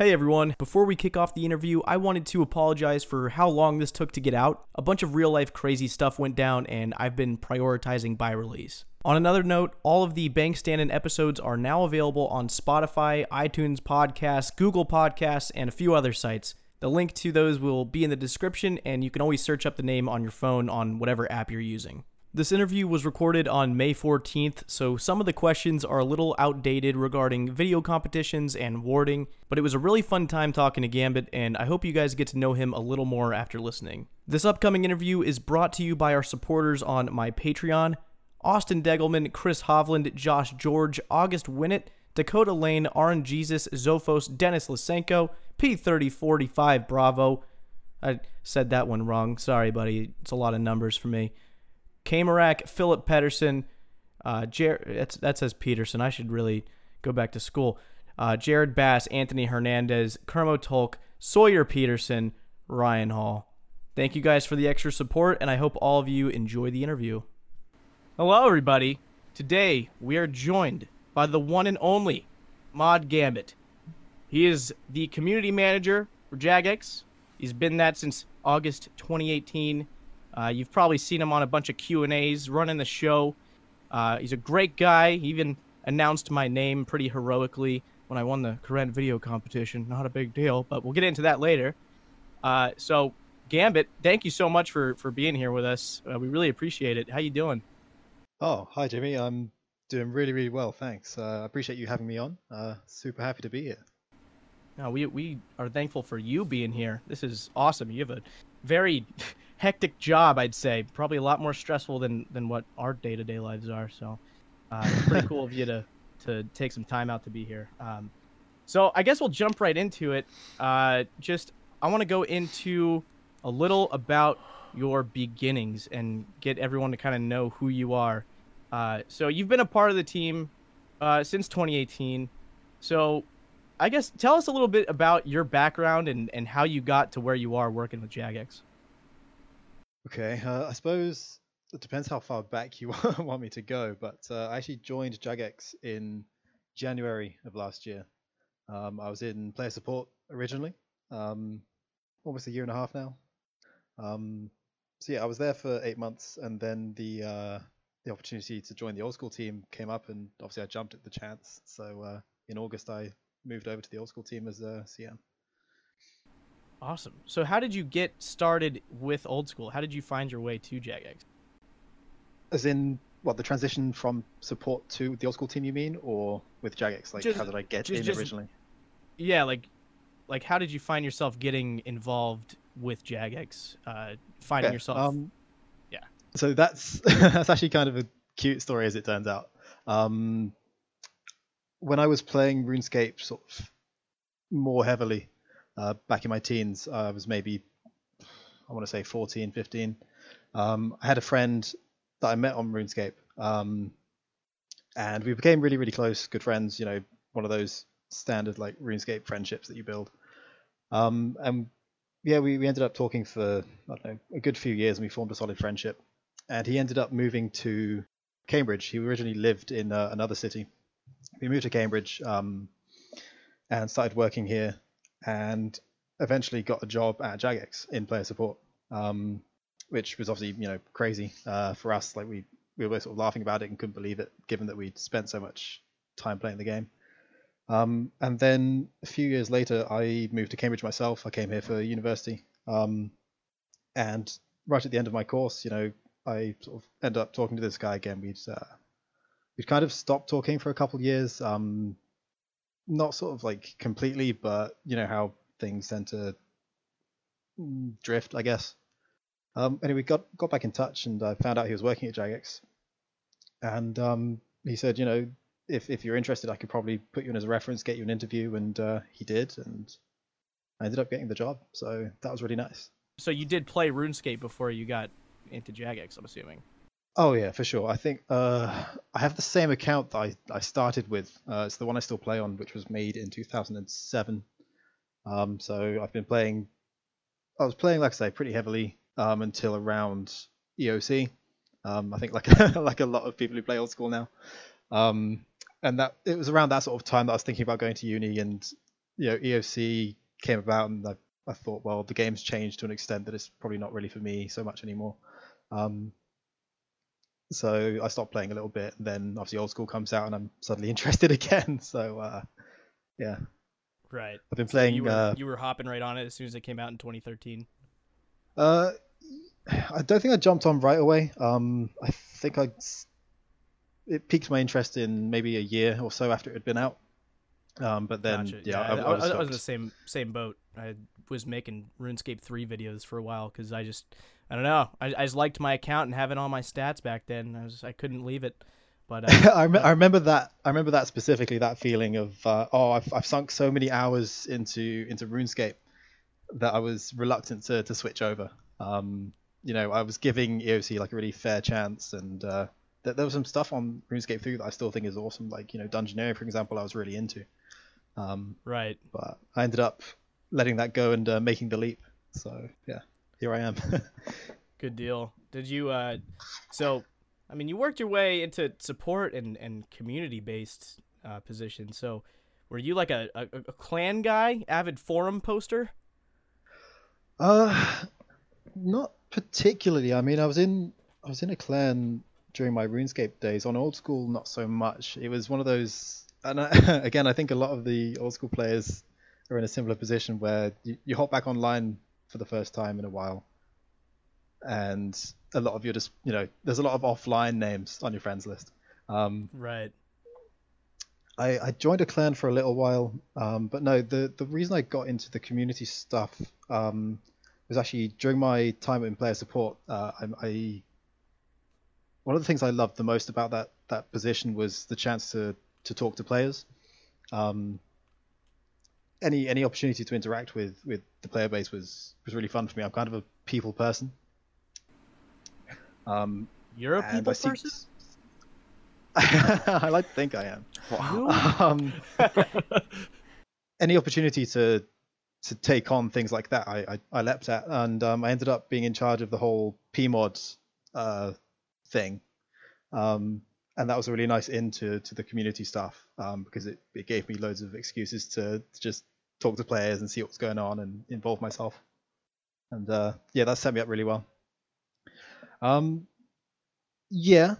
Hey everyone, before we kick off the interview, I wanted to apologize for how long this took to get out. A bunch of real life crazy stuff went down, and I've been prioritizing by release. On another note, all of the Bank Stand episodes are now available on Spotify, iTunes Podcasts, Google Podcasts, and a few other sites. The link to those will be in the description, and you can always search up the name on your phone on whatever app you're using. This interview was recorded on May 14th, so some of the questions are a little outdated regarding video competitions and warding, but it was a really fun time talking to Gambit, and I hope you guys get to know him a little more after listening. This upcoming interview is brought to you by our supporters on my Patreon Austin Degelman, Chris Hovland, Josh George, August Winnett, Dakota Lane, Aaron Jesus, Zophos, Dennis Lysenko, P3045 Bravo. I said that one wrong. Sorry, buddy. It's a lot of numbers for me. Kamarak, Philip Pedersen, uh, Jer- that's, that says Peterson. I should really go back to school. Uh, Jared Bass, Anthony Hernandez, Kermo Tolk, Sawyer Peterson, Ryan Hall. Thank you guys for the extra support, and I hope all of you enjoy the interview. Hello, everybody. Today we are joined by the one and only Mod Gambit. He is the community manager for Jagex. He's been that since August 2018. Uh, you've probably seen him on a bunch of Q and A's, running the show. Uh, he's a great guy. He even announced my name pretty heroically when I won the current video competition. Not a big deal, but we'll get into that later. Uh, so, Gambit, thank you so much for for being here with us. Uh, we really appreciate it. How you doing? Oh, hi Jimmy. I'm doing really, really well. Thanks. Uh, I appreciate you having me on. Uh, super happy to be here. No, we we are thankful for you being here. This is awesome. You have a very hectic job, I'd say. Probably a lot more stressful than than what our day to day lives are. So uh, it's pretty cool of you to to take some time out to be here. Um, so I guess we'll jump right into it. Uh, just I want to go into a little about your beginnings and get everyone to kind of know who you are. Uh, so you've been a part of the team uh, since 2018. So I guess tell us a little bit about your background and, and how you got to where you are working with Jagex. Okay, uh, I suppose it depends how far back you want me to go, but uh, I actually joined Jagex in January of last year. Um, I was in player support originally, um, almost a year and a half now. Um, so yeah, I was there for eight months, and then the uh, the opportunity to join the old school team came up, and obviously I jumped at the chance. So uh, in August, I moved over to the old school team as a CM. Awesome. So how did you get started with old school? How did you find your way to Jagex? As in what the transition from support to the old school team you mean or with Jagex? Like Just- how did I get just- in just- originally? Yeah, like like how did you find yourself getting involved with Jagex? Uh, finding Okay, yourself Um, Yeah. So that's that's actually kind of a cute story as it turns out. Um, when I was playing RuneScape sort of more heavily uh, back in my teens, I was maybe I want to say 14, 15. Um, I had a friend that I met on RuneScape, um, and we became really, really close, good friends. You know, one of those standard like RuneScape friendships that you build. Um, and yeah, we, we ended up talking for I don't know a good few years, and we formed a solid friendship. And he ended up moving to Cambridge. He originally lived in uh, another city. We moved to Cambridge um, and started working here, and eventually got a job at Jagex in player support, um, which was obviously you know crazy uh, for us. Like we we were sort of laughing about it and couldn't believe it, given that we'd spent so much time playing the game. Um, and then a few years later, I moved to Cambridge myself. I came here for university. Um, and right at the end of my course, you know, I sort of ended up talking to this guy again. We'd uh, we'd kind of stopped talking for a couple of years. Um, not sort of like completely, but you know how things tend to drift, I guess. Um, anyway, got got back in touch, and I found out he was working at Jagex. And um, he said, you know, if if you're interested, I could probably put you in as a reference, get you an interview, and uh, he did, and I ended up getting the job. So that was really nice. So you did play RuneScape before you got into Jagex, I'm assuming. Oh yeah, for sure. I think uh, I have the same account that I, I started with. Uh, it's the one I still play on, which was made in 2007. Um, so I've been playing. I was playing, like I say, pretty heavily um, until around EOC. Um, I think like like a lot of people who play old school now. Um, and that it was around that sort of time that I was thinking about going to uni and you know EOC came about, and I, I thought, well, the game's changed to an extent that it's probably not really for me so much anymore. Um, so I stopped playing a little bit. And then obviously old school comes out, and I'm suddenly interested again. So uh, yeah, Right. I've been So playing. you were uh, you were hopping right on it as soon as it came out in 2013. Uh, I don't think I jumped on right away. Um, I think I it piqued my interest in maybe a year or so after it had been out. Um, but then Gotcha. yeah, I, I, I was, I was in the same same boat. I was making RuneScape three videos for a while because I just I don't know. I, I just liked my account and having all my stats back then. I was I couldn't leave it. But uh, I, rem- I remember that. I remember that specifically. That feeling of uh, oh, I've, I've sunk so many hours into into RuneScape that I was reluctant to, to switch over. Um, you know, I was giving EOC like a really fair chance, and uh, th- there was some stuff on RuneScape 3 that I still think is awesome. Like you know, Dungeoneering, for example, I was really into. Um, right. but I ended up letting that go and uh, making the leap. So yeah, here I am. Good deal. Did you uh so I mean you worked your way into support and, and community based uh, positions. So were you like a, a, a clan guy, avid forum poster? Uh, not particularly. I mean, I was in I was in a clan during my RuneScape days. On old school, not so much. It was one of those. And I, again, I think a lot of the old school players are in a similar position where you, you hop back online for the first time in a while, and a lot of your just you know there's a lot of offline names on your friends list. Um, Right. I, I joined a clan for a little while, um, but no, the the reason I got into the community stuff um, was actually during my time in player support. Uh, I, I one of the things I loved the most about that that position was the chance to to talk to players. Um, any any opportunity to interact with with the player base was was really fun for me. I'm kind of a people person. Um, You're a people I see- person? I like to think I am. um, any opportunity to to take on things like that, I I, I leapt at, and um, I ended up being in charge of the whole PMod uh, thing, um, and that was a really nice into to the community stuff um, because it, it gave me loads of excuses to, to just talk to players and see what's going on and involve myself, and uh, yeah, that set me up really well. Um, yeah,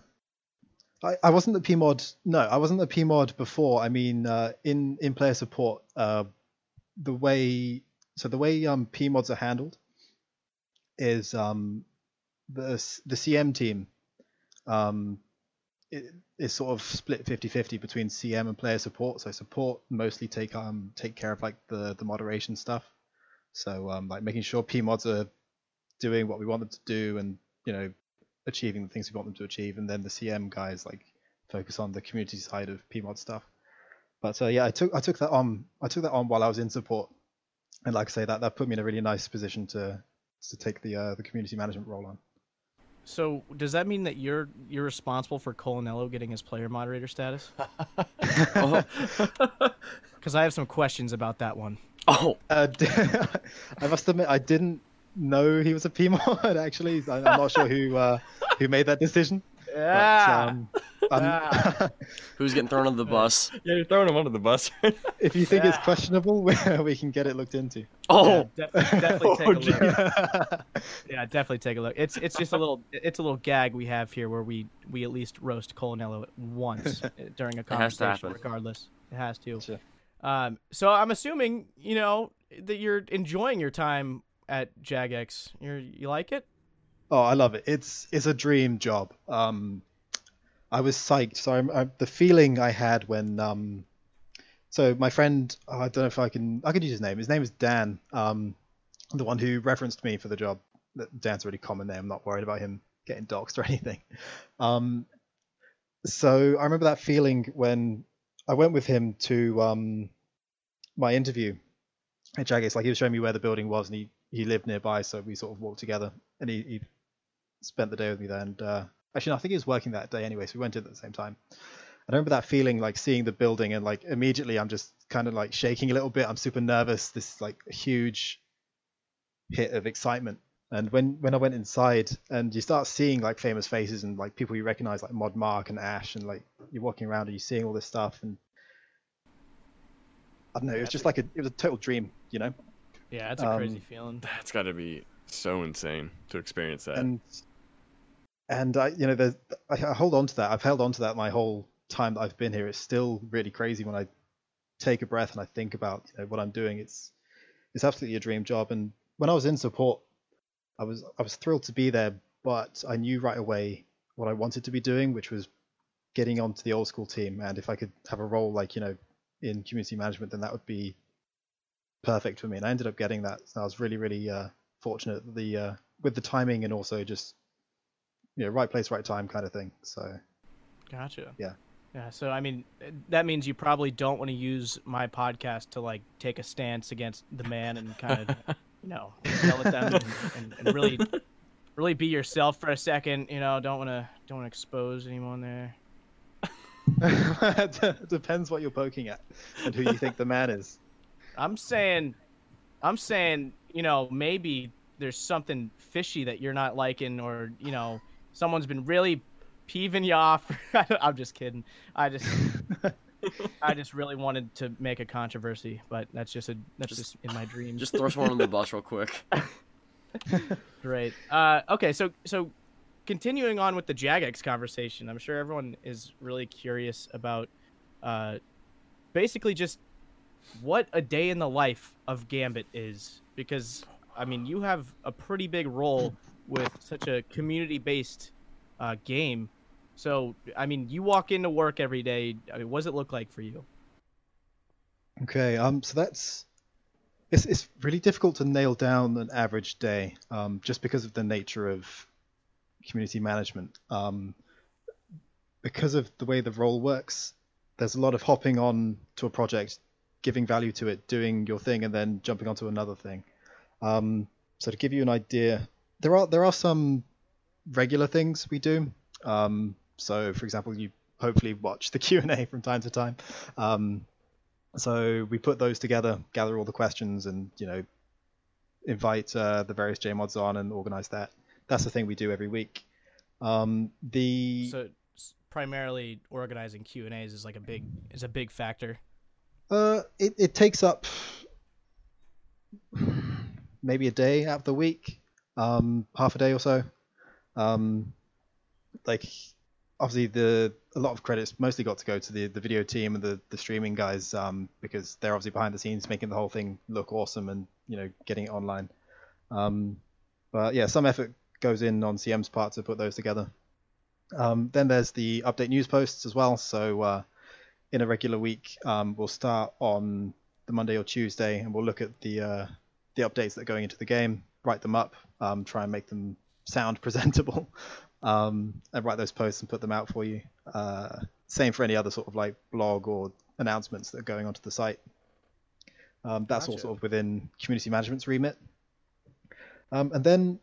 I, I wasn't the PMod. No, I wasn't the PMod before. I mean, uh, in in player support, uh, the way so the way um, PMods are handled is um, the the CM team um, i- is sort of split 50-50 between CM and player support. So support mostly take um take care of like the the moderation stuff. So um, like making sure PMods are doing what we want them to do and you know achieving the things we want them to achieve, and then the CM guys like focus on the community side of PMod stuff. But uh, yeah, I took I took that on I took that on while I was in support, and like I say, that that put me in a really nice position to to take the uh, the community management role on. So does that mean that you're you're responsible for Colonello getting his player moderator status? Oh, Because I have some questions about that one. oh, Uh, I must admit, I didn't know he was a PMod. Actually, I- I'm not sure who uh, who made that decision. But, um, I'm- who's getting thrown under the bus? Yeah, you're throwing him under the bus. if you think it's questionable, we can get it looked into. Oh, Yeah, def- definitely take Oh, a look. Yeah, definitely take a look. It's it's just a little it's a little gag we have here where we we at least roast Colonello once during a has to conversation, happen. regardless. It has to. Sure. Um, so I'm assuming you know that you're enjoying your time at Jagex. You you like it? Oh, I love it. It's it's a dream job. Um, I was psyched. So I'm, I, the feeling I had when um, so my friend, oh, I don't know if I can I could use his name. His name is Dan. Um, the one who referenced me for the job. Dan's a really common name. I'm not worried about him getting doxxed or anything. Um, so I remember that feeling when I went with him to um, my interview at Jagex. Like he was showing me where the building was, and he he lived nearby, so we sort of walked together, and he, he spent the day with me there. And uh, actually, no, I think he was working that day anyway, so we went in at the same time. I remember that feeling, like seeing the building, and like immediately I'm just kind of like shaking a little bit. I'm super nervous. This like huge hit of excitement. And when when I went inside, and you start seeing like famous faces and like people you recognize, like Mod Mark and Ash, and like you're walking around and you're seeing all this stuff, and I don't know. It was just like a it was a total dream, you know. Yeah, that's a Um, crazy feeling. That's got to be so insane to experience that. and and I, you know, I, I hold on to that. I've held on to that my whole time that I've been here. It's still really crazy when I take a breath and I think about you know what I'm doing. It's it's absolutely a dream job. And when I was in support, I was I was thrilled to be there, but I knew right away what I wanted to be doing, which was getting onto the old school team. And if I could have a role like you know in community management, then that would be perfect for me. And I ended up getting that. So I was really really uh, fortunate the uh, with the timing and also just you know right place right time kind of thing. So Gotcha. Yeah. Yeah. So I mean, that means you probably don't want to use my podcast to like take a stance against the man and kind of, you know, yell at them and, and, and really, really be yourself for a second. You know, don't want to don't want to expose anyone there. depends what you're poking at and who you think the man is. I'm saying, I'm saying, you know, maybe there's something fishy that you're not liking, or you know, someone's been really peeving you off. I'm just kidding. I just, I just really wanted to make a controversy, but that's just a that's just, Just- in my dreams. Just throw someone on the bus real quick. Great. Uh, okay, so so continuing on with the Jagex conversation, I'm sure everyone is really curious about uh, basically just what a day in the life of Gambit is, because I mean you have a pretty big role with such a community-based uh, game. So I mean, you walk into work every day. I mean, what does it look like for you? Okay, um, so that's it's it's really difficult to nail down an average day, um, just because of the nature of community management. Um, because of the way the role works, there's a lot of hopping on to a project, giving value to it, doing your thing, and then jumping onto another thing. Um, so to give you an idea, there are there are some regular things we do. Um, so for example, you hopefully watch the Q and A from time to time. Um, so we put those together, gather all the questions, and you know, invite uh, the various JMods on and organize that. That's the thing we do every week. Um, the So primarily organizing Q and A's is like a big is a big factor. Uh, it, it takes up maybe a day out of the week, um, half a day or so. Um, like obviously the a lot of credits mostly got to go to the the video team and the the streaming guys um, because they're obviously behind the scenes making the whole thing look awesome and you know getting it online. Um, but yeah, some effort goes in on CM's part to put those together. Um, then there's the update news posts as well. So uh, in a regular week, um, we'll start on the Monday or Tuesday, and we'll look at the uh, the updates that are going into the game, write them up, um, try and make them sound presentable, um, and write those posts and put them out for you. Uh, same for any other sort of like blog or announcements that are going onto the site. Um, that's all sort of within community management's remit. Um, and then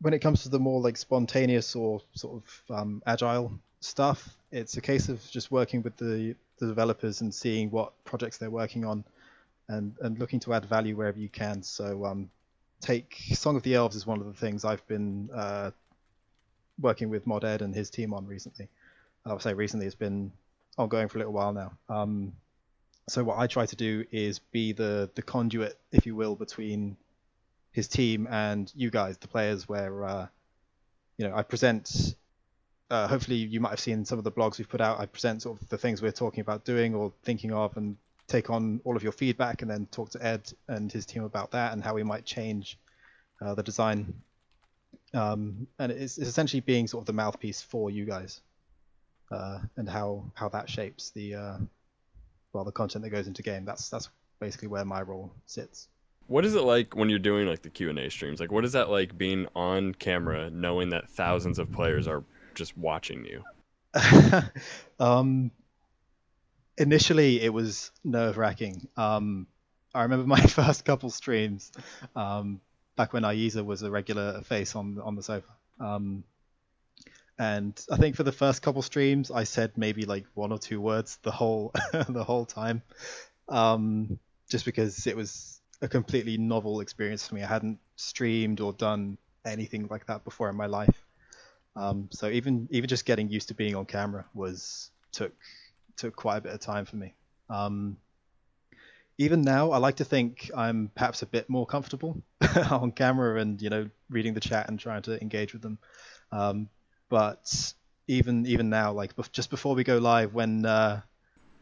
when it comes to the more like spontaneous or sort of um, agile stuff, it's a case of just working with the, the developers and seeing what projects they're working on and, and looking to add value wherever you can. So um, take Song of the Elves is one of the things I've been uh, working with Mod Ed and his team on recently. I would say recently it's been ongoing for a little while now. Um, so what I try to do is be the the conduit, if you will, between his team and you guys, the players, where uh, you know I present. Uh, hopefully, you might have seen some of the blogs we've put out. I present sort of the things we're talking about doing or thinking of, and take on all of your feedback, and then talk to Ed and his team about that and how we might change uh, the design. Um, and it's, it's essentially being sort of the mouthpiece for you guys, uh, and how how that shapes the uh, well the content that goes into game. That's that's basically where my role sits. What is it like when you're doing like the Q and A streams? Like, what is that like being on camera, knowing that thousands of players are just watching you? um, initially, it was nerve wracking. Um, I remember my first couple streams um, back when Ayiza was a regular face on on the sofa. Um, and I think for the first couple streams, I said maybe like one or two words the whole the whole time, um, just because it was a completely novel experience for me. I hadn't streamed or done anything like that before in my life. Um, so even even just getting used to being on camera was took took quite a bit of time for me. Um, even now, I like to think I'm perhaps a bit more comfortable on camera and you know reading the chat and trying to engage with them. Um, but even even now, like bef- just before we go live, when uh,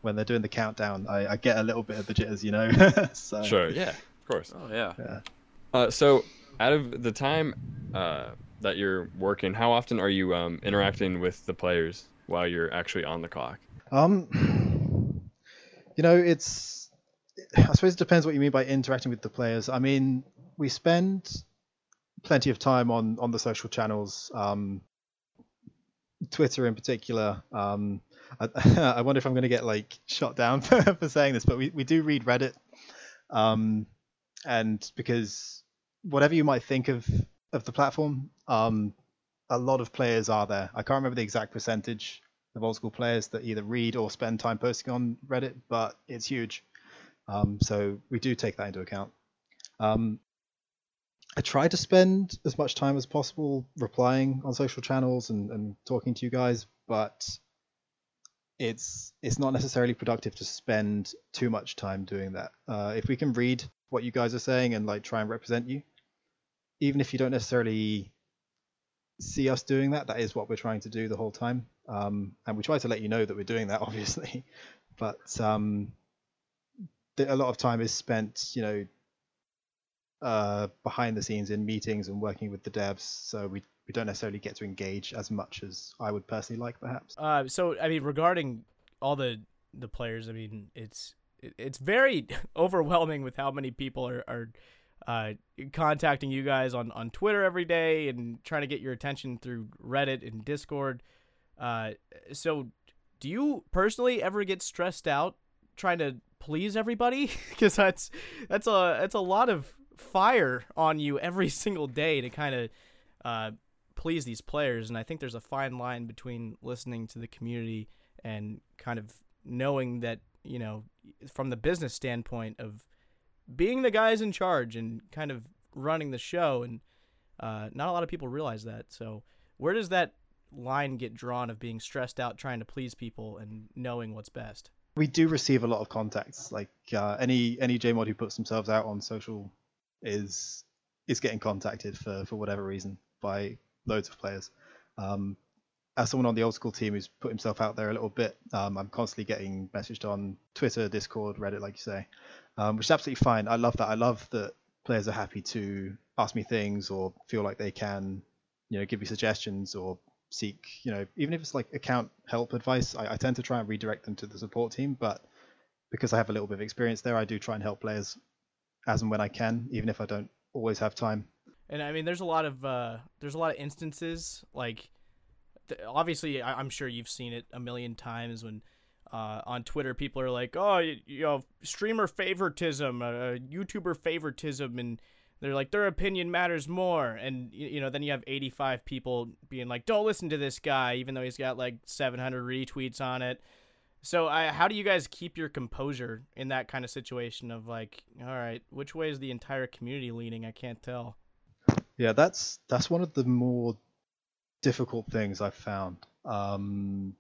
when they're doing the countdown, I, I get a little bit of the jitters, you know. so, Sure, yeah, of course. Oh yeah. Yeah. Uh, so, out of the time uh, that you're working, how often are you um, interacting with the players while you're actually on the clock? Um, you know, it's. I suppose it depends what you mean by interacting with the players. I mean, we spend plenty of time on on the social channels, um, Twitter in particular. Um, I, I wonder if I'm going to get like shot down for, for saying this, but we, we do read Reddit, um, and because whatever you might think of of the platform, um, a lot of players are there. I can't remember the exact percentage of old school players that either read or spend time posting on Reddit, but it's huge. Um, so we do take that into account. Um, I try to spend as much time as possible replying on social channels and, and talking to you guys, but it's it's not necessarily productive to spend too much time doing that. Uh, if we can read what you guys are saying and like try and represent you, even if you don't necessarily see us doing that, that is what we're trying to do the whole time. Um, and we try to let you know that we're doing that, obviously. But um, a lot of time is spent, you know, uh, behind the scenes in meetings and working with the devs. So we we don't necessarily get to engage as much as I would personally like, perhaps. Uh, so I mean, regarding all the the players, I mean, it's it's very overwhelming with how many people are are uh, contacting you guys on on Twitter every day and trying to get your attention through Reddit and Discord. Uh, so, do you personally ever get stressed out trying to please everybody? Because that's that's a that's a lot of fire on you every single day to kind of uh, please these players. And I think there's a fine line between listening to the community and kind of knowing that you know from the business standpoint of being the guys in charge and kind of running the show and uh, not a lot of people realize that so where does that line get drawn of being stressed out trying to please people and knowing what's best we do receive a lot of contacts. Like uh, any any JMod who puts themselves out on social is is getting contacted for for whatever reason by loads of players. Um, as someone on the old school team who's put himself out there a little bit, um, I'm constantly getting messaged on Twitter, Discord, Reddit, like you say, um, which is absolutely fine. I love that. I love that players are happy to ask me things or feel like they can, you know, give me suggestions or seek, you know, even if it's like account help advice, I, I tend to try and redirect them to the support team. But because I have a little bit of experience there, I do try and help players as and when I can, even if I don't always have time. and i mean there's a lot of uh, there's a lot of instances like th- obviously I- i'm sure you've seen it a million times when uh, on twitter people are like oh you, you know streamer favoritism uh, youtuber favoritism and they're like their opinion matters more and you know then you have 85 people being like don't listen to this guy even though he's got like 700 retweets on it so I, how do you guys keep your composure in that kind of situation of like all right which way is the entire community leaning i can't tell Yeah, that's that's one of the more difficult things I've found. Um,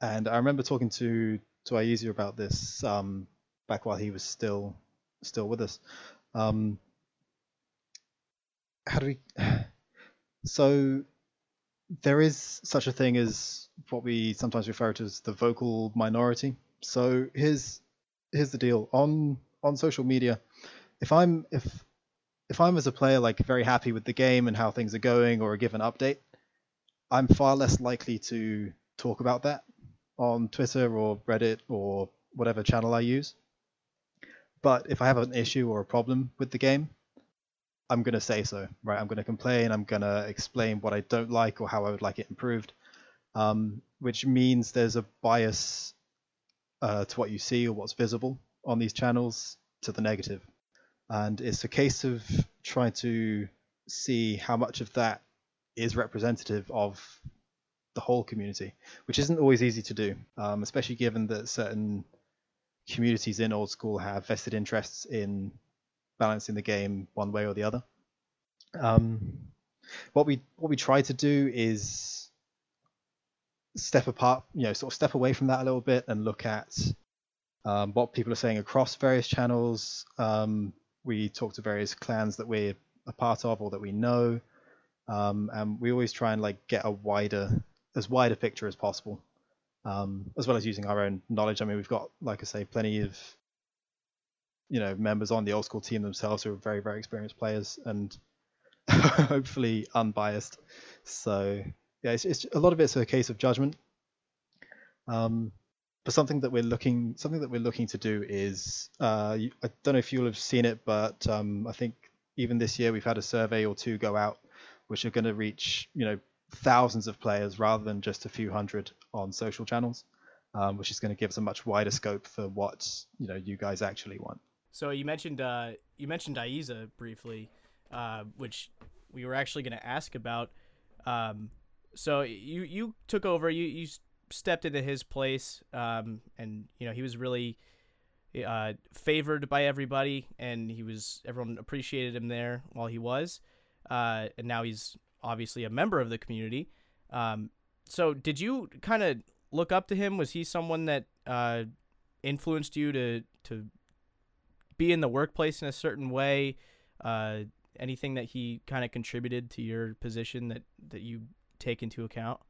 and I remember talking to to Ayiza about this um, back while he was still still with us. Um, how do we? So there is such a thing as what we sometimes refer to as the vocal minority. So here's here's the deal on on social media. If I'm if if I'm as a player like very happy with the game and how things are going or a given update, I'm far less likely to talk about that on Twitter or Reddit or whatever channel I use. But if I have an issue or a problem with the game, I'm going to say so, right? I'm going to complain, I'm going to explain what I don't like or how I would like it improved, um, which means there's a bias uh, to what you see or what's visible on these channels to the negative and it's a case of trying to see how much of that is representative of the whole community, which isn't always easy to do, um, especially given that certain communities in old school have vested interests in balancing the game one way or the other. Um, what we what we try to do is step apart, you know, sort of step away from that a little bit and look at um, what people are saying across various channels. Um, we talk to various clans that we're a part of or that we know, um, and we always try and like get a wider, as wide a picture as possible, um, as well as using our own knowledge. I mean, we've got, like I say, plenty of you know members on the old school team themselves who are very very experienced players and hopefully unbiased. So yeah, it's, it's a lot of it's a case of judgment. Um, but something that we're looking something that we're looking to do is uh, I don't know if you'll have seen it, but um, I think even this year we've had a survey or two go out, which are going to reach you know thousands of players rather than just a few hundred on social channels, um, which is going to give us a much wider scope for what you know you guys actually want. So you mentioned uh, you mentioned Ayiza briefly, uh, which we were actually going to ask about. Um, so you you took over. You you stepped into his place, um, and you know he was really uh, favored by everybody, and he was everyone appreciated him there while he was, uh, and now he's obviously a member of the community. Um, so did you kind of look up to him? Was he someone that uh, influenced you to to be in the workplace in a certain way? Uh, anything that he kind of contributed to your position that that you take into account?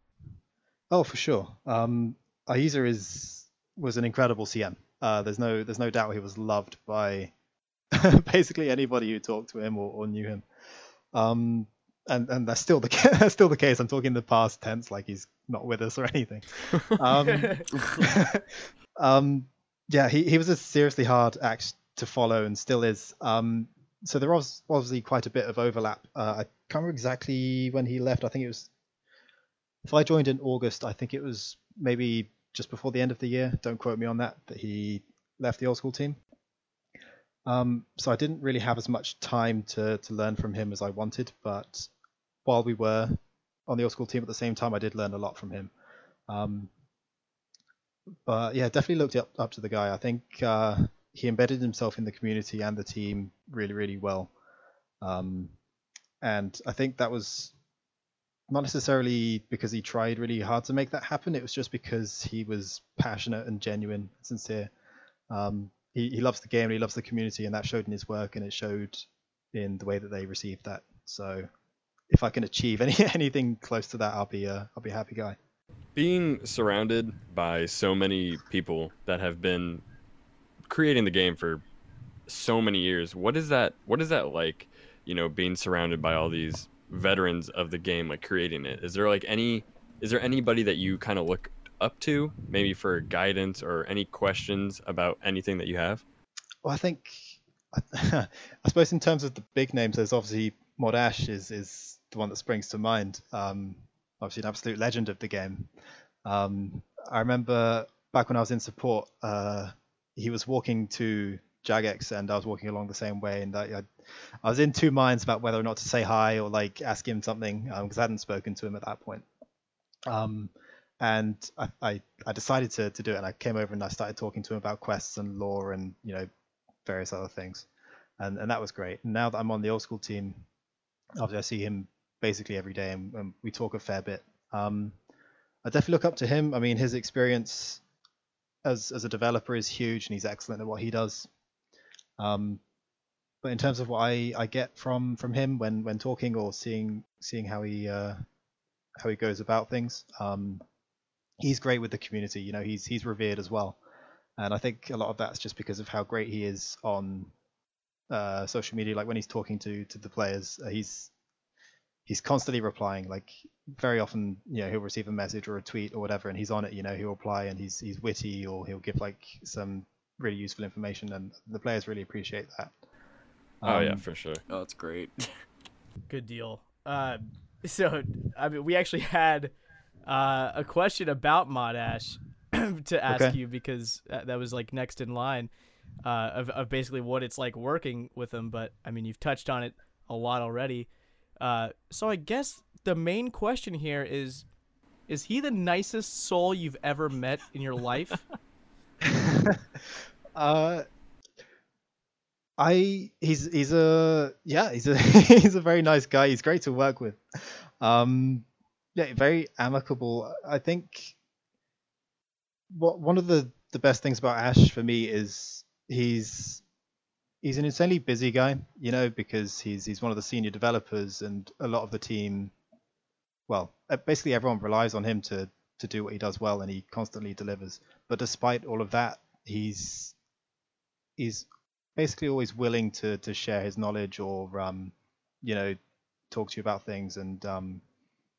Oh, for sure. Um, Ayiza is was an incredible CM. Uh, there's no there's no doubt he was loved by basically anybody who talked to him or, or knew him. Um, and and that's still the that's still the case. I'm talking the past tense, like he's not with us or anything. Um, um, yeah, he, he was a seriously hard act to follow and still is. Um, so there was obviously quite a bit of overlap. Uh, I can't remember exactly when he left. I think it was if I joined in August, I think it was maybe just before the end of the year. Don't quote me on that. That he left the old school team. Um, so I didn't really have as much time to to learn from him as I wanted. But while we were on the old school team at the same time, I did learn a lot from him. Um, but yeah, definitely looked up up to the guy. I think uh, he embedded himself in the community and the team really, really well. Um, and I think that was not necessarily because he tried really hard to make that happen. It was just because he was passionate and genuine, and sincere. Um, he, he loves the game he loves the community, and that showed in his work and it showed in the way that they received that. So, if I can achieve any anything close to that, I'll be a I'll be a happy guy. Being surrounded by so many people that have been creating the game for so many years, what is that? What is that like? You know, being surrounded by all these veterans of the game like creating it is there like any is there anybody that you kind of look up to maybe for guidance or any questions about anything that you have well i think i suppose in terms of the big names there's obviously Mod Ash is is the one that springs to mind um obviously an absolute legend of the game um i remember back when i was in support uh he was walking to jagex and i was walking along the same way and I, I was in two minds about whether or not to say hi or like ask him something because um, I hadn't spoken to him at that point. Um, and I, I, I, decided to, to do it and I came over and I started talking to him about quests and lore and you know various other things, and and that was great. Now that I'm on the old school team, obviously I see him basically every day and, and we talk a fair bit. Um, I definitely look up to him. I mean, his experience as as a developer is huge and he's excellent at what he does. Um, but in terms of what I, I get from from him when when talking or seeing seeing how he uh, how he goes about things, um, he's great with the community. You know, he's he's revered as well, and I think a lot of that's just because of how great he is on uh, social media. Like when he's talking to to the players, uh, he's he's constantly replying. Like very often, you know, he'll receive a message or a tweet or whatever, and he's on it. You know, he'll reply and he's he's witty or he'll give like some really useful information, and the players really appreciate that. Um, oh yeah, um, for sure. Oh, it's great. Good deal. Uh, so I mean, we actually had uh, a question about Mod Ash to ask okay. you because that was like next in line uh, of of basically what it's like working with him. But I mean, you've touched on it a lot already. Uh, so I guess the main question here is: Is he the nicest soul you've ever met in your life? uh I he's he's a yeah he's a he's a very nice guy. He's great to work with. Um, yeah, very amicable. I think what one of the the best things about Ash for me is he's he's an insanely busy guy, you know, because he's he's one of the senior developers and a lot of the team well, uh, basically everyone relies on him to to do what he does well and he constantly delivers. But despite all of that, he's he's basically always willing to to share his knowledge or um you know talk to you about things and um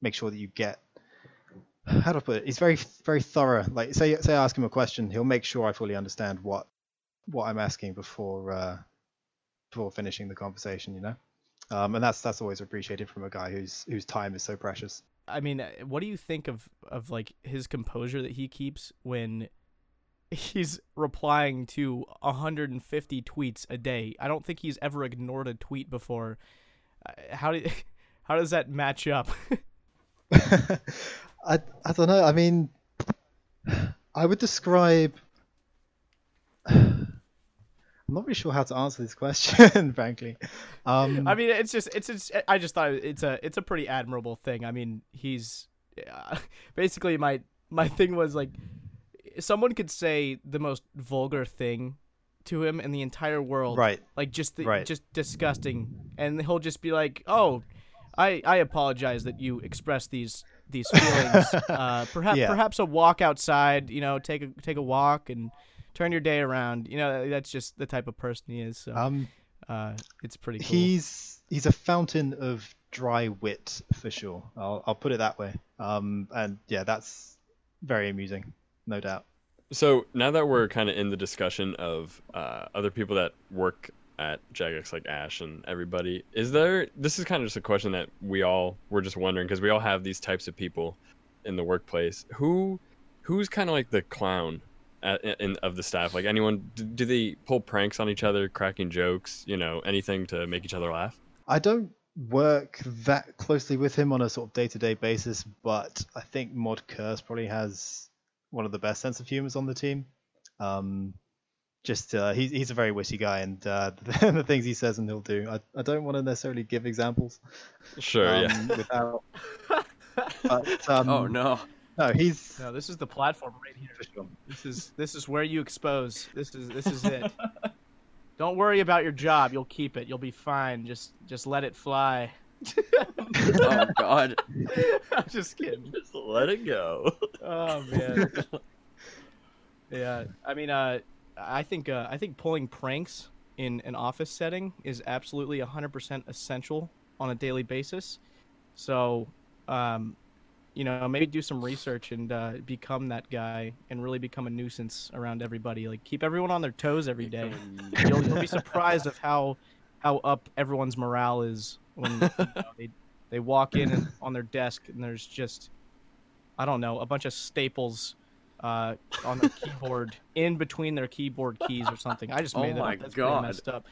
make sure that you get how I put it? He's very very thorough. Like say say I ask him a question, he'll make sure I fully understand what what I'm asking before uh, before finishing the conversation. You know, um, and that's that's always appreciated from a guy whose whose time is so precious. I mean, uh, what do you think of of like his composure that he keeps when he's replying to 150 tweets a day? I don't think he's ever ignored a tweet before. Uh, how do how does that match up? I I don't know. I mean, I would describe. I'm not really sure how to answer this question, frankly. Um, I mean, it's just it's, it's I just thought it's a it's a pretty admirable thing. I mean, he's uh, basically my my thing was like someone could say the most vulgar thing to him in the entire world, right? Like just the, right. just disgusting, and he'll just be like, "Oh, I I apologize that you expressed these these feelings. uh, perhaps Yeah. perhaps a walk outside, you know, take a take a walk and turn your day around. You know, that's just the type of person he is. So Um, uh, it's pretty cool. he's he's a fountain of dry wit for sure. I'll I'll put it that way. Um, and yeah, that's very amusing, no doubt. So now that we're kind of in the discussion of uh, other people that work at Jagex, like Ash and everybody, is there? This is kind of just a question that we all were just wondering because we all have these types of people in the workplace. Who, who's kind of like the clown at, in, of the staff? Like anyone? Do, do they pull pranks on each other, cracking jokes? You know, anything to make each other laugh? I don't work that closely with him on a sort of day-to-day basis, but I think Mod Curse probably has one of the best sense of humors on the team. Um, just uh, he's he's a very witty guy, and uh, the things he says and he'll do. I, I don't want to necessarily give examples. Sure. yeah. um, Without, but, um, oh no. No, he's no, this is the platform right here. This is this is where you expose. This is this is it. Don't worry about your job. You'll keep it. You'll be fine. Just just let it fly. Oh god. I'm just kidding. Just let it go. Oh man. yeah, I mean, uh, I think uh, I think pulling pranks in an office setting is absolutely 100% essential on a daily basis. So, um, you know, maybe do some research and uh, become that guy and really become a nuisance around everybody. Like keep everyone on their toes every day. You'll, you'll be surprised of how how up everyone's morale is when you know, they they walk in and on their desk and there's just I don't know a bunch of staples uh, on their keyboard in between their keyboard keys or something. I just Oh made that my up. That's God. messed up.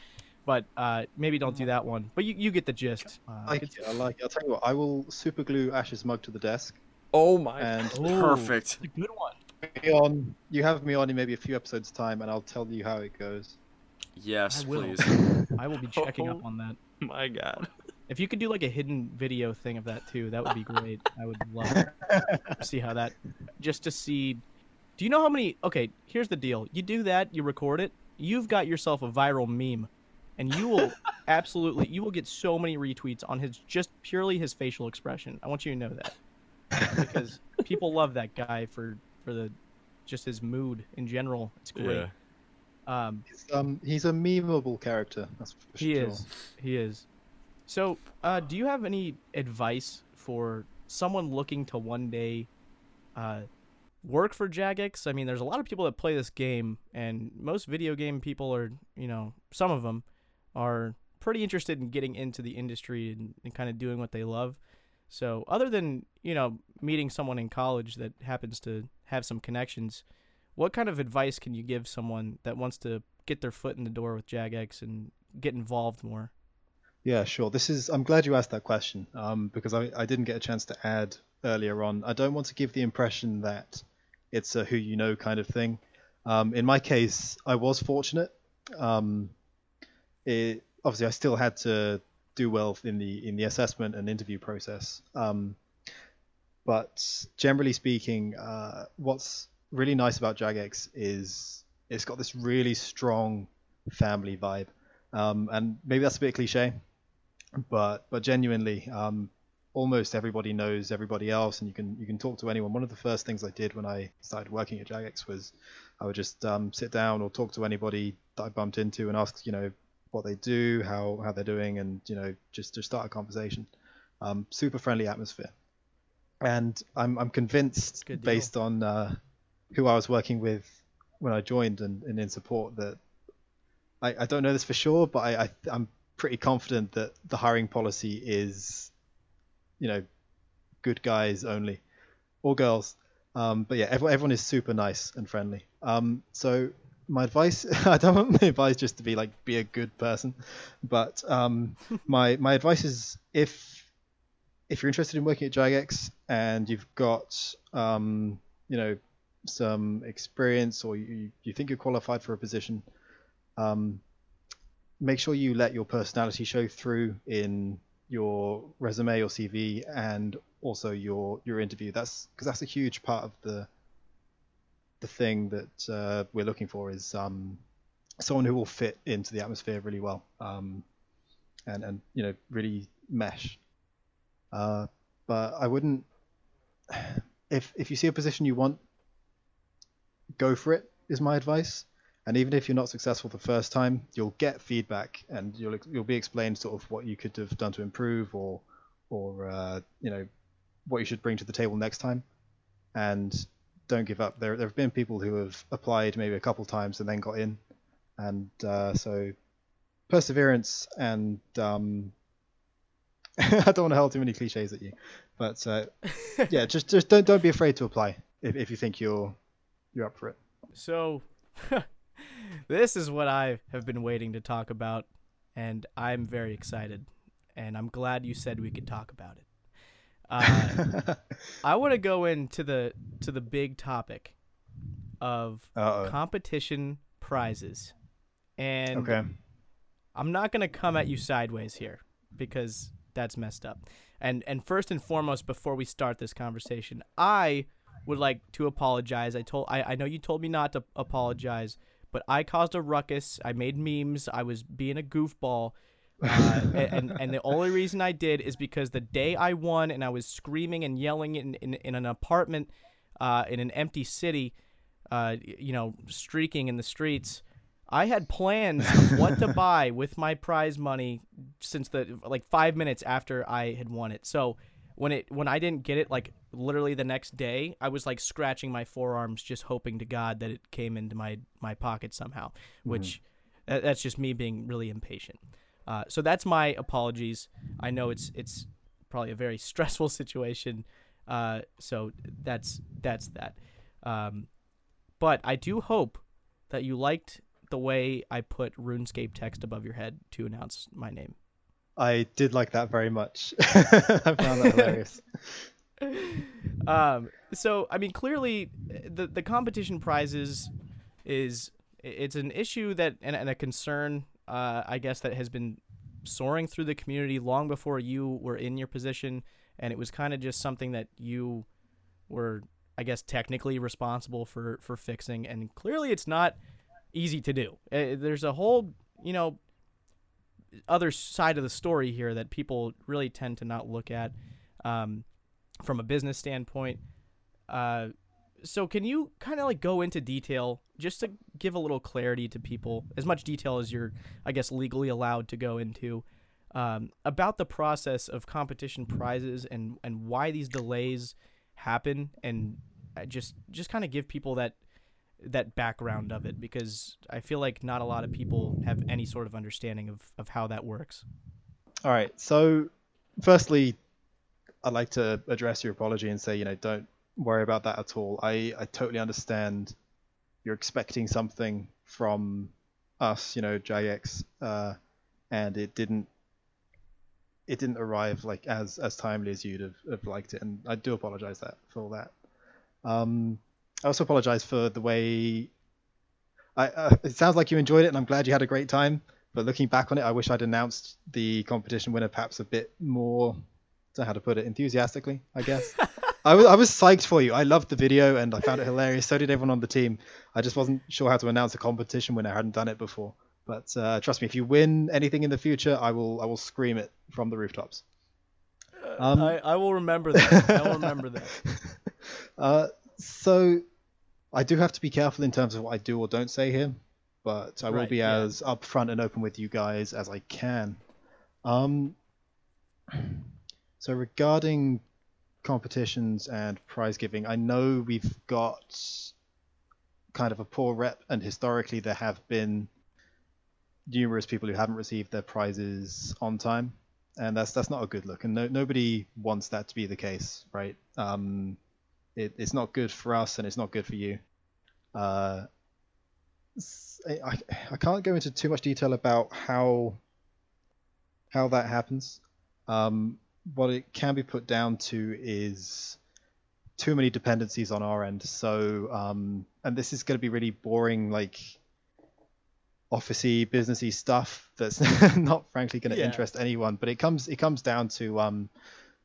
But uh, maybe don't do that one. But you, you get the gist. Uh, I like it. I like it. I'll tell you what. I will super glue Ash's mug to the desk, Oh my. and Ooh, Perfect. it's a good one. be on. You have me on in maybe a few episodes time, and I'll tell you how it goes. Yes, I please. I will be checking up on that. my God. If you could do like a hidden video thing of that too, that would be great. I would love to see how that, just to see. Do you know how many? Okay, here's the deal. You do that, you record it, you've got yourself a viral meme, and you will absolutely, you will get so many retweets on his just purely his facial expression. I want you to know that because people love that guy for for the just his mood in general. It's great. Yeah. Um, He's, um, he's a memeable character. That's for he sure. is. He is. So, uh, do you have any advice for someone looking to one day uh, work for Jagex? I mean, there's a lot of people that play this game, and most video game people are, you know, some of them are pretty interested in getting into the industry and, and kind of doing what they love. So, other than, you know, meeting someone in college that happens to have some connections, what kind of advice can you give someone that wants to get their foot in the door with Jagex and get involved more? Yeah, sure. This is. I'm glad you asked that question um, because I, I didn't get a chance to add earlier on. I don't want to give the impression that it's a who you know kind of thing. Um, in my case, I was fortunate. Um, it, obviously, I still had to do well in the in the assessment and interview process. Um, but generally speaking, uh, what's really nice about Jagex is it's got this really strong family vibe, um, and maybe that's a bit cliche, but but genuinely, um, almost everybody knows everybody else, and you can you can talk to anyone. One of the first things I did when I started working at Jagex was I would just um, sit down or talk to anybody that I bumped into and ask you know what they do, how how they're doing, and you know just to start a conversation. Um, super friendly atmosphere, and I'm I'm convinced based on uh, who I was working with when I joined and, and in support that I, I don't know this for sure, but I, I I'm pretty confident that the hiring policy is, you know, good guys only, or girls. Um, but yeah, everyone, everyone is super nice and friendly. Um, so my advice, I don't want my advice just to be like be a good person, but um, my my advice is if if you're interested in working at Jagex and you've got um, you know some experience or you, you think you're qualified for a position, um, make sure you let your personality show through in your resume or CV and also your your interview. That's because that's a huge part of the the thing that uh, we're looking for is um, someone who will fit into the atmosphere really well um, and and you know really mesh. Uh, but I wouldn't if if you see a position you want, go for it. Is my advice. And even if you're not successful the first time, you'll get feedback and you'll you'll be explained sort of what you could have done to improve or or uh, you know what you should bring to the table next time. And don't give up. There there have been people who have applied maybe a couple times and then got in, and uh, so perseverance and um, I don't want to hurl too many cliches at you, but uh, yeah, just just don't don't be afraid to apply if, if you think you're you're up for it. So, this is what I have been waiting to talk about, and I'm very excited, and I'm glad you said we could talk about it. Uh, I want to go into the to the big topic of Uh-oh. competition prizes, and Okay. I'm not gonna come at you sideways here because that's messed up. And and first and foremost, before we start this conversation, I would like to apologize. I told I, I know you told me not to apologize, but I caused a ruckus. I made memes. I was being a goofball. Uh, and, and and the only reason I did is because the day I won and I was screaming and yelling in in, in an apartment uh, in an empty city, uh, you know, streaking in the streets. I had plans of what to buy with my prize money since the like five minutes after I had won it. So when it when I didn't get it, like literally the next day, I was like scratching my forearms, just hoping to God that it came into my my pocket somehow. Which that, that's just me being really impatient. Uh, so that's my apologies. I know it's it's probably a very stressful situation. Uh, so that's that's that. Um, but I do hope that you liked the way I put RuneScape text above your head to announce my name. I did like that very much. I found that hilarious. um, so I mean, clearly, the the competition prizes is it's an issue that and, and a concern, uh, I guess, that has been soaring through the community long before you were in your position, and it was kind of just something that you were, I guess, technically responsible for for fixing, and clearly, it's not easy to do. Uh, there's a whole, you know, other side of the story here that people really tend to not look at. Um, from a business standpoint. Uh, so can you kind of like go into detail just to give a little clarity to people, as much detail as you're, I guess, legally allowed to go into, um, about the process of competition prizes and and why these delays happen, and uh, just just kind of give people that that background of it because I feel like not a lot of people have any sort of understanding of, of how that works. All right. So, firstly, I'd like to address your apology and say, you know, don't worry about that at all. I, I totally understand you're expecting something from us, you know, Jagex, uh, and it didn't it didn't arrive like as as timely as you'd have, have liked it, and I do apologize that for all that. Um, I also apologize for the way. I, uh, it sounds like you enjoyed it, and I'm glad you had a great time. But looking back on it, I wish I'd announced the competition winner perhaps a bit more. I don't know how to put it enthusiastically, I guess. I was I was psyched for you. I loved the video and I found it hilarious. So did everyone on the team. I just wasn't sure how to announce a competition when I hadn't done it before. But uh, trust me, if you win anything in the future, I will I will scream it from the rooftops. Um, I, I will remember that. I will remember that. uh, so I do have to be careful in terms of what I do or don't say here, but I will Right, be yeah. as upfront and open with you guys as I can. Um, so regarding competitions and prize giving, I know we've got kind of a poor rep, and historically there have been numerous people who haven't received their prizes on time, and that's that's not a good look, and no, nobody wants that to be the case, right? Um, it, it's not good for us, and it's not good for you. Uh, I- I can't go into too much detail about how how that happens. Um, what it can be put down to is too many dependencies on our end. So, um, and this is going to be really boring, like officey, businessy stuff that's not frankly going to Yeah. interest anyone. But it comes it comes down to um,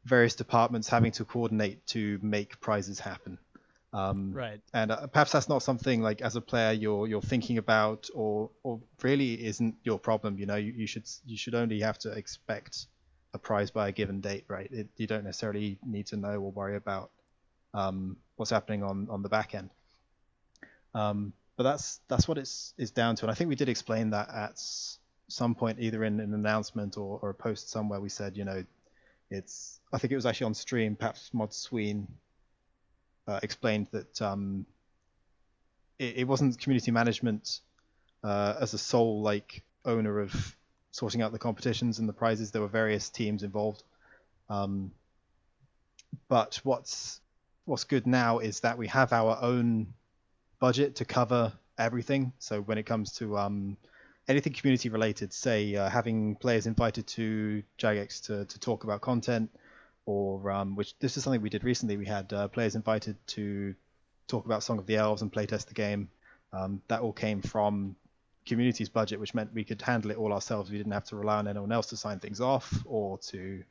various departments having to coordinate to make prizes happen. Um, Right. and uh, perhaps that's not something like as a player you're you're thinking about or or really isn't your problem you know you, you should you should only have to expect a prize by a given date right? It, you don't necessarily need to know or worry about um, what's happening on on the back end. Um, but that's that's what it's is down to. And i think we did explain that at some point either in an announcement or, or a post somewhere we said you know it's i think it was actually on stream perhaps mod sween uh, explained that um, it, it wasn't community management uh, as a sole like owner of sorting out the competitions and the prizes. There were various teams involved. Um, but what's what's good now is that we have our own budget to cover everything. So when it comes to um, anything community related, say uh, having players invited to Jagex to, to talk about content, or um, which this is something we did recently. We had uh, players invited to talk about Song of the Elves and playtest the game. Um, that all came from community's budget, which meant we could handle it all ourselves. We didn't have to rely on anyone else to sign things off or to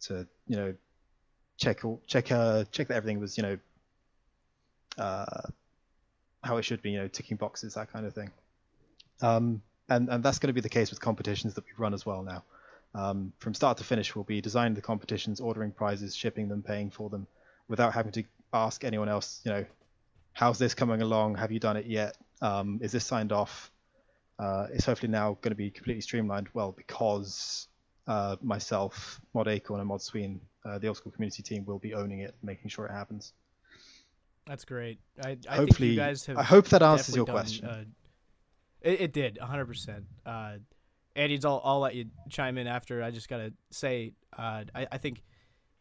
to you know check check uh, check that everything was you know uh, how it should be, you know, ticking boxes, that kind of thing. Um, and and that's going to be the case with competitions that we run as well now. Um, from start to finish, we'll be designing the competitions, ordering prizes, shipping them, paying for them, without having to ask anyone else, you know, how's this coming along? Have you done it yet? Um, is this signed off? Uh, it's hopefully now going to be completely streamlined. Well, because uh, myself, Mod Acorn, and Mod Sween, uh, the old school community team, will be owning it, making sure it happens. That's great. I, I Hopefully, think you guys have. I hope that answers your done, question. Uh, it, it did, 100%. Uh, Andy's, I'll, I'll let you chime in after. I just got to say, uh, I, I think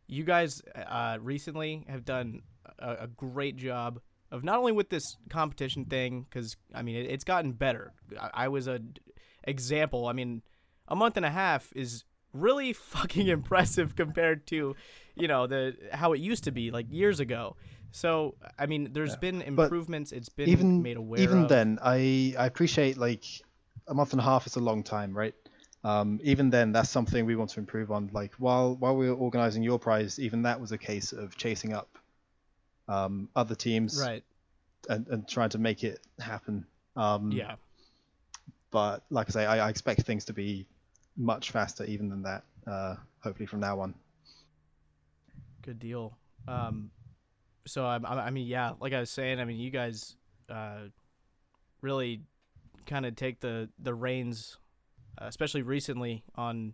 you guys uh, recently have done a, a great job of not only with this competition thing, because, I mean, it, it's gotten better. I, I was a d- example. I mean, a month and a half is really fucking impressive compared to, you know, the how it used to be like years ago. So I mean, there's Yeah. been But improvements. It's been even made aware. even of. then, I I appreciate like a month and a half is a long time, right? Um, even then, that's something we want to improve on. Like while while we were organizing your prize, even that was a case of chasing up um, other teams right? and, and trying to make it happen. Um, Yeah, But like I say, I, I expect things to be much faster even than that. Uh, hopefully from now on. good deal. Um, so I, I mean, yeah, like I was saying, I mean, you guys, uh, really kind of take the the reins, uh, especially recently on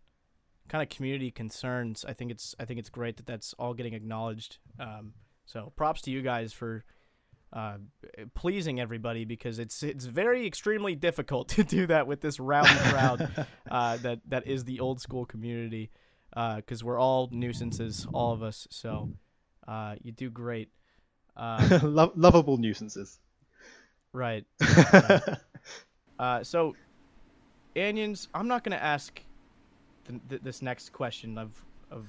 kind of community concerns. I think it's I think it's great that that's all getting acknowledged. Um, so props to you guys for uh, pleasing everybody because it's it's very extremely difficult to do that with this rowdy crowd uh, that that is the old school community because we're all nuisances, all of us. So uh, you do great. Um, Lo- lovable nuisances. right. Uh, so, Anions, I'm not gonna ask th- th- this next question of of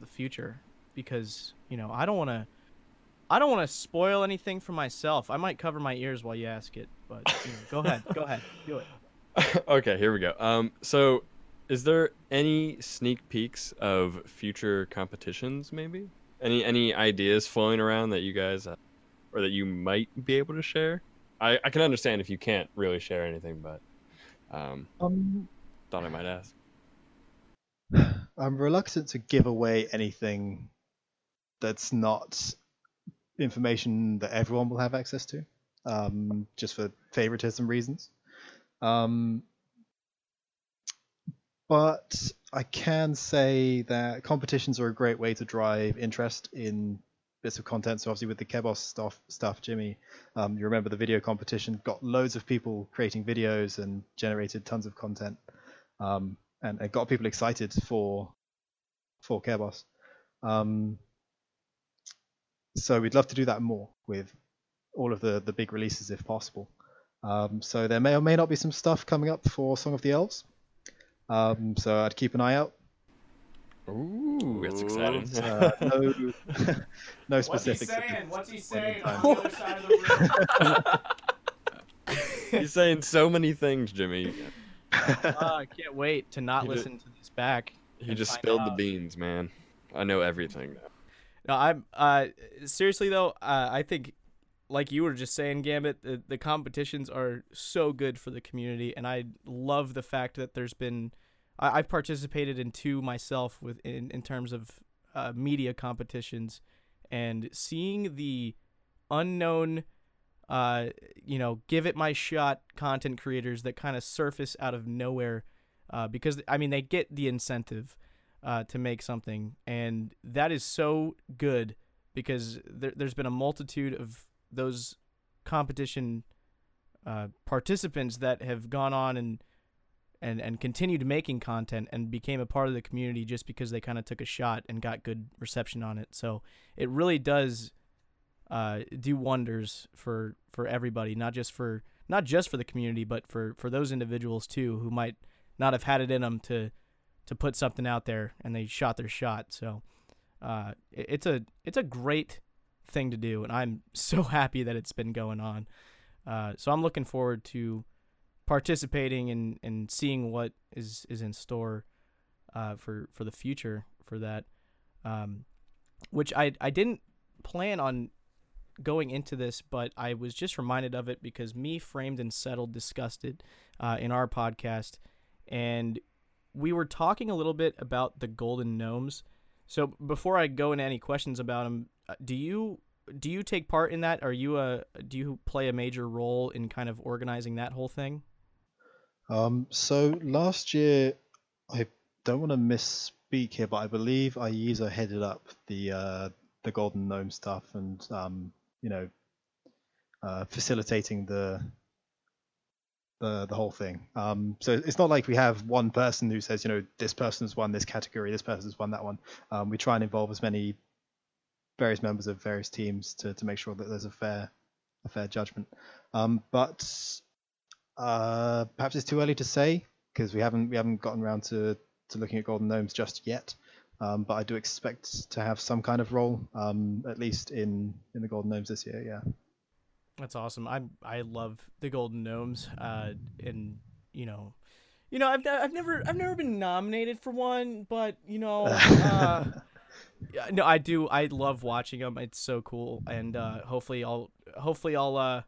the future because you know I don't want to. I don't want to spoil anything for myself. I might cover my ears while you ask it, but you know, go ahead. Go ahead. Do it. okay, here we go. Um, so, is there any sneak peeks of future competitions, maybe? Any any ideas flowing around that you guys uh, or that you might be able to share? I, I can understand if you can't really share anything, but um, Um, thought I might ask. I'm reluctant to give away anything that's not information that everyone will have access to, um, just for favoritism reasons. Um, but I can say that competitions are a great way to drive interest in bits of content. So obviously with the Kebos stuff, stuff, Jimmy, um, you remember the video competition got loads of people creating videos and generated tons of content, um, and it got people excited for for Kebos. Um, so we'd love to do that more with all of the the big releases if possible. Um, so there may or may not be some stuff coming up for Song of the Elves. Um, so I'd keep an eye out. Ooh, that's exciting. Uh, no, no specifics. at this What's he saying time. on the other side of the room? He's saying so many things, Jimmy. Uh, I can't wait to not You did- listen to this back. He just find spilled the beans, man. I know everything now. No, I'm uh seriously though, uh, I think like you were just saying, Gambit, the, the competitions are so good for the community, and I love the fact that there's been I, I've participated in two myself with in, in terms of uh, media competitions, and seeing the unknown, uh, you know, give it my shot content creators that kind of surface out of nowhere, uh, because I mean they get the incentive uh, to make something, and that is so good because there, there's been a multitude of those competition uh, participants that have gone on and and and continued making content and became a part of the community just because they kind of took a shot and got good reception on it. So it really does uh, do wonders for for everybody, not just for not just for the community, but for for those individuals too who might not have had it in them to to put something out there and they shot their shot. So uh, it- it's a it's a great thing to do, and I'm so happy that it's been going on. Uh, so I'm looking forward to participating and, and seeing what is, is in store uh, for for the future for that. Um, which I I didn't plan on going into this, but I was just reminded of it because me, framed and settled, discussed it uh, in our podcast, and we were talking a little bit about the golden gnomes. So before I go into any questions about them, uh, do you do you take part in that? Are you a do you play a major role in kind of organizing that whole thing? Um, so last year, I don't want to misspeak here, but I believe Ayiza headed up the uh, the Golden Gnome stuff and um, you know uh, facilitating the the the whole thing. Um, so it's not like we have one person who says, you know, this person's won this category, this person's won that one. Um, we try and involve as many various members of various teams to, to make sure that there's a fair a fair judgment. Um, but uh, perhaps it's too early to say because we haven't we haven't gotten around to, to looking at golden gnomes just yet. Um, but I do expect to have some kind of role, um, at least in, in the golden gnomes this year. Yeah. That's awesome. I I love the Golden Gnomes. Uh, and you know, you know, I've I've never I've never been nominated for one, but you know, uh, no, I do. I love watching them. It's so cool, and uh, hopefully I'll hopefully I'll uh,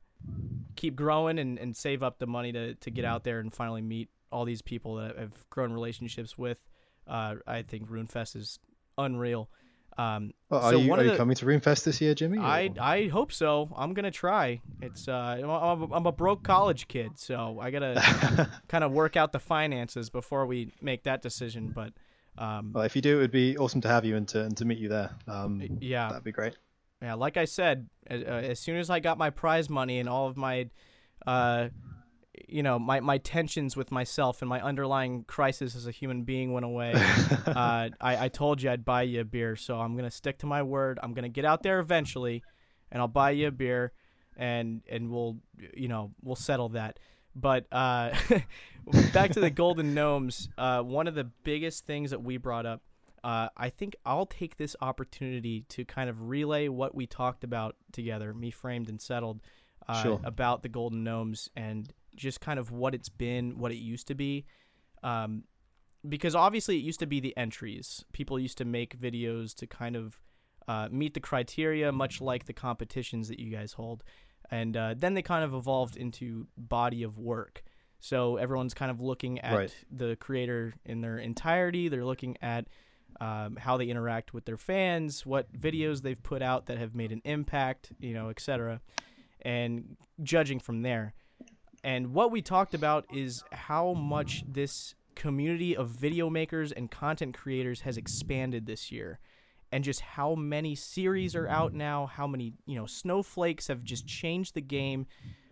keep growing and, and save up the money to to get out there and finally meet all these people that I've grown relationships with. Uh, I think RuneFest is unreal. Um, Well, are So you, are you the- coming to RuneFest this year, Jimmy? I or- I hope so. I'm gonna try. It's uh I'm a, I'm a broke college kid, so I gotta kind of work out the finances before we make that decision. But um well, if you do, it would be awesome to have you and to, and to meet you there. Um, yeah, that'd be great. yeah. Like I said, uh, as soon as I got my prize money and all of my uh you know my my tensions with myself and my underlying crisis as a human being went away. uh, I, I told you I'd buy you a beer, so I'm gonna stick to my word. I'm gonna get out there eventually, and I'll buy you a beer, and and we'll you know we'll settle that. But uh, back to the golden gnomes. Uh, one of the biggest things that we brought up. Uh, I think I'll take this opportunity to kind of relay what we talked about together, me framed and settled, uh, Sure. about the golden gnomes and just kind of what it's been, what it used to be. Um, because obviously it used to be the entries. People used to make videos to kind of uh, meet the criteria, much like the competitions that you guys hold. And uh, then they kind of evolved into body of work. So everyone's kind of looking at Right. the creator in their entirety. They're looking at um, how they interact with their fans, what videos they've put out that have made an impact, you know, etc., and judging from there. And what we talked about is how much this community of video makers and content creators has expanded this year and just how many series are out now, how many, you know, snowflakes have just changed the game.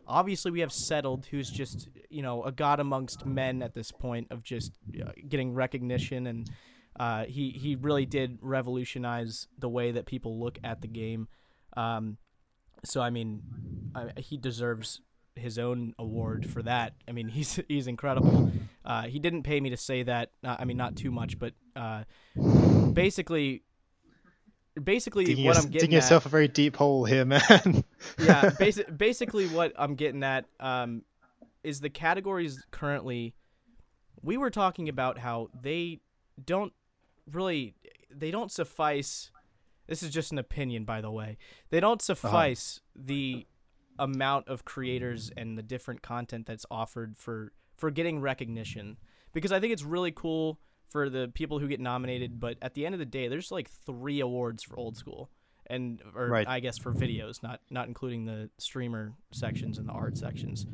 Obviously, we have Settled, who's just, you know, a god amongst men at this point of just uh, getting recognition. And uh, he, he really did revolutionize the way that people look at the game. Um, so, I mean, I, he deserves his own award for that. I mean, he's he's incredible. Uh, he didn't pay me to say that. Uh, I mean, not too much, but uh, basically, basically digging, what I'm getting digging at, yourself a very deep hole here, man. yeah, basi- basically what I'm getting at um, is the categories currently. We were talking about how they don't really they don't suffice. This is just an opinion, by the way. They don't suffice the amount of creators and the different content that's offered for for getting recognition. Because I think it's really cool for the people who get nominated but at the end of the day there's like 3 awards for old school and or Right. I guess for videos not not including the streamer sections and the art sections.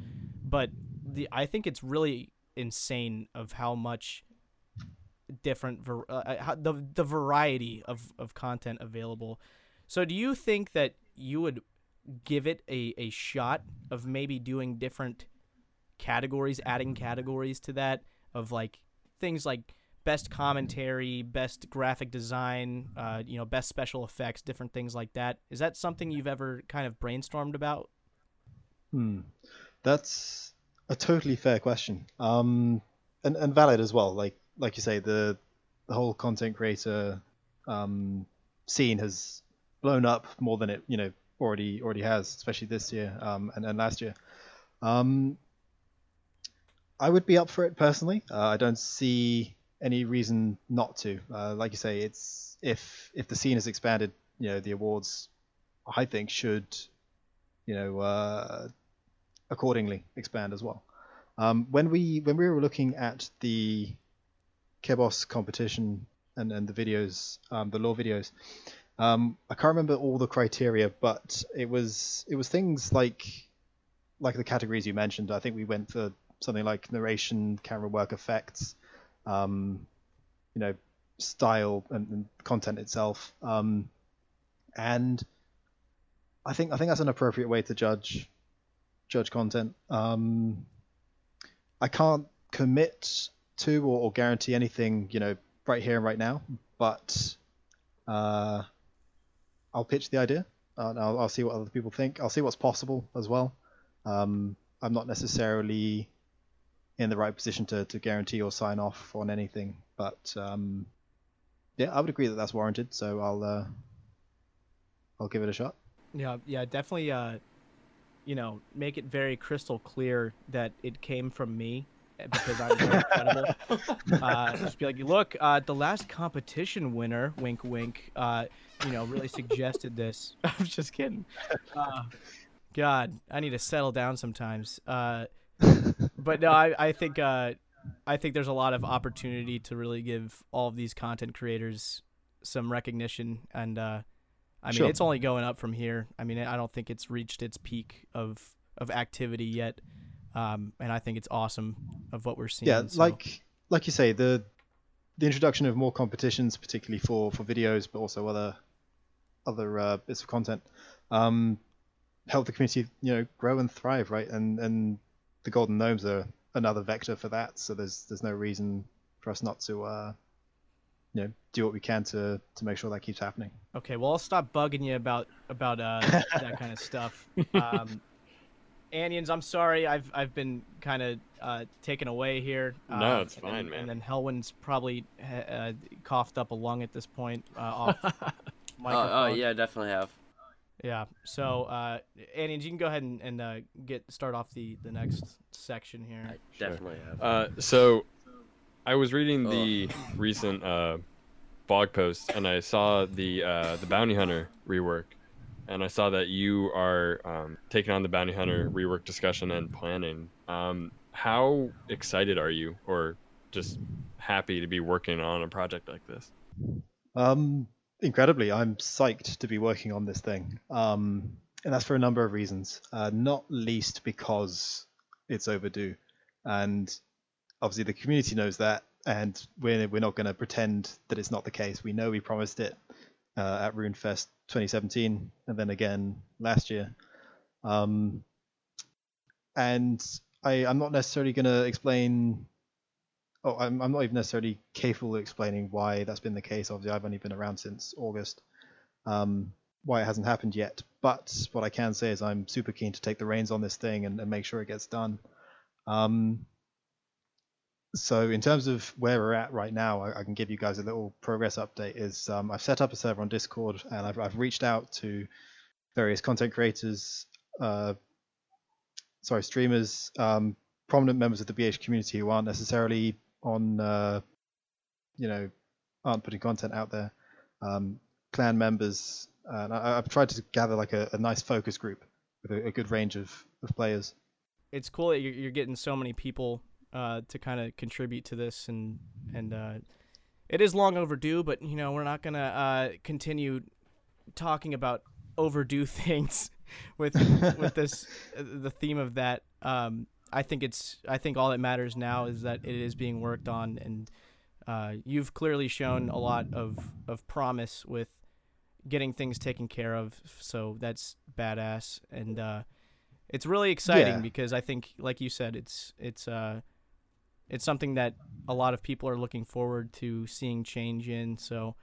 But the I think it's really insane of how much different var- uh, how, the the variety of of content available. So do you think that you would give it a, a shot of maybe doing different categories, adding categories to that of like things like best commentary, best graphic design, uh, you know, best special effects, different things like that. Is that something you've ever kind of brainstormed about? Hmm. That's a totally fair question. Um, and, and valid as well. Like like you say, the the whole content creator um, scene has blown up more than it you know already already has, especially this year um, and, and last year. Um, I would be up for it personally. Uh, I don't see any reason not to. Uh, like you say, it's if if the scene has expanded, you know, the awards, I think should, you know, uh, accordingly expand as well. Um, when we when we were looking at the Kebos competition and, and the videos, um, the law videos, um, I can't remember all the criteria, but it was it was things like like the categories you mentioned. I think we went for something like narration, camera work effects, um, you know, style and, and content itself. Um, and I think I think that's an appropriate way to judge judge content. Um, I can't commit to or, or guarantee anything, you know, right here and right now, but uh, I'll pitch the idea. And I'll, I'll see what other people think. I'll see what's possible as well. Um, I'm not necessarily in the right position to, to guarantee or sign off on anything, but um, yeah, I would agree that that's warranted. So I'll uh, I'll give it a shot. Yeah, yeah, definitely. Uh, you know, make it very crystal clear that it came from me because I'm very credible. Uh, just be like, look, uh, the last competition winner, wink, wink. Uh, you know, really suggested this. I'm just kidding. Uh, God, I need to settle down sometimes. Uh, but no, I, I think uh, I think there's a lot of opportunity to really give all of these content creators some recognition, and uh, I mean Sure. it's only going up from here. I mean I don't think it's reached its peak of of activity yet, um, and I think it's awesome of what we're seeing. yeah so- like like you say the the introduction of more competitions particularly for for videos but also other other uh, bits of content um help the community you know grow and thrive right and and the golden gnomes are another vector for that so there's there's no reason for us not to uh you know do what we can to to make sure that keeps happening Okay, well I'll stop bugging you about about uh, that kind of stuff. Um, Anions, I'm sorry, I've I've been kind of uh, taken away here. No, Uh, it's and fine, then- man. And then Helwin's probably ha- uh, coughed up a lung at this point uh, off Oh, microphone. oh yeah, definitely have. Yeah. So, uh, Anions, you can go ahead and, and uh, get start off the the next section here. I Sure. definitely have. Uh, so I was reading the recent uh, blog post and I saw the uh, the bounty hunter rework, and I saw that you are um, taking on the bounty hunter rework discussion and planning. Um, how excited are you, or just happy to be working on a project like this? Um, incredibly, I'm psyched to be working on this thing. Um, and that's for a number of reasons. Uh, not least because it's overdue, and obviously the community knows that, and we're we're not going to pretend that it's not the case. We know we promised it uh, at RuneFest 2017, and then again last year. Um, and I, I'm not necessarily going to explain. Oh, I'm, I'm not even necessarily capable of explaining why that's been the case. Obviously, I've only been around since August. Um, why it hasn't happened yet. But what I can say is I'm super keen to take the reins on this thing and, and make sure it gets done. Um, so in terms of where we're at right now, I, I can give you guys a little progress update. Is um, I've set up a server on Discord and I've, I've reached out to various content creators, uh, sorry, streamers, um, prominent members of the BH community who aren't necessarily on, uh, you know, aren't putting content out there, um, clan members, and I, have tried to gather like a, a nice focus group with a, a, good range of, of players. It's cool that you're, you're getting so many people uh, to kind of contribute to this, and and uh, it is long overdue. But you know, we're not gonna uh, continue talking about overdue things with with this uh, the theme of that. Um, I think it's I think all that matters now is that it is being worked on, and uh, you've clearly shown a lot of of promise with getting things taken care of. So that's badass, and uh, it's really exciting yeah. because I think, like you said, it's it's uh, it's something that a lot of people are looking forward to seeing change in. So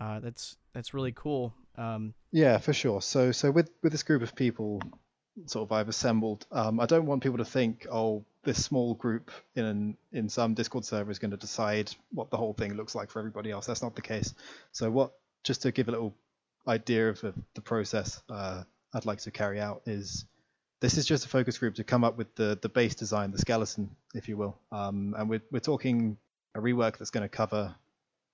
uh, that's that's really cool. Um, yeah, for sure. So so with with this group of people, sort of I've assembled. Um, I don't want people to think, oh, this small group in an, in some Discord server is going to decide what the whole thing looks like for everybody else. That's not the case. So what? Just to give a little idea of the, the process uh, I'd like to carry out is this is just a focus group to come up with the, the base design, the skeleton, if you will. Um, and we're, we're talking a rework that's going to cover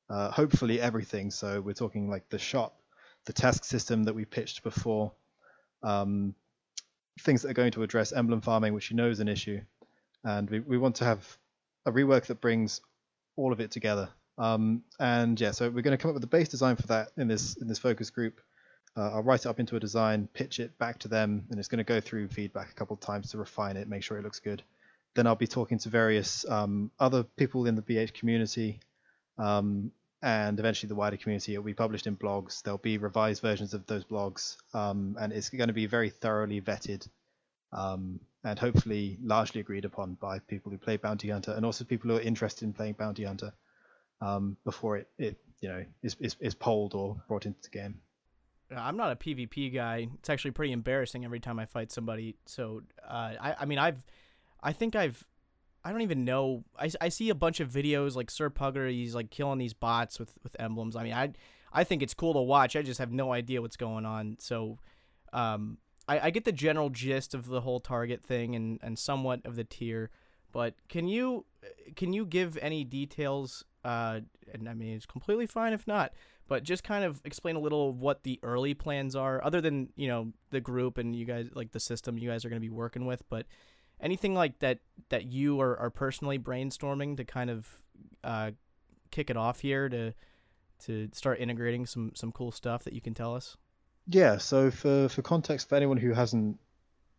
uh, hopefully everything. So we're talking like the shop, the task system that we pitched before, um, things that are going to address emblem farming, which you know is an issue. And we, we want to have a rework that brings all of it together. Um, and yeah, so we're going to come up with the base design for that in this in this focus group. Uh, I'll write it up into a design, pitch it back to them, and it's going to go through feedback a couple of times to refine it, make sure it looks good. Then I'll be talking to various um, other people in the BH community, um, and eventually the wider community. It'll be published in blogs. There'll be revised versions of those blogs, um, and it's going to be very thoroughly vetted, um, and hopefully largely agreed upon by people who play Bounty Hunter, and also people who are interested in playing Bounty Hunter um, before it, it you know is, is, is polled or brought into the game. I'm not a PvP guy. It's actually pretty embarrassing every time I fight somebody. So uh, I I mean I've I think I've I don't even know. I, I see a bunch of videos like Sir Pugger. He's like killing these bots with, with emblems. I mean I I think it's cool to watch. I just have no idea what's going on. So um I, I get the general gist of the whole target thing and, and somewhat of the tier. But can you can you give any details? Uh, and I mean it's completely fine if not but just kind of explain a little what the early plans are other than you know the group and you guys like the system you guys are going to be working with but anything like that that you are, are personally brainstorming to kind of uh, kick it off here to to start integrating some some cool stuff that you can tell us? Yeah so for for context for anyone who hasn't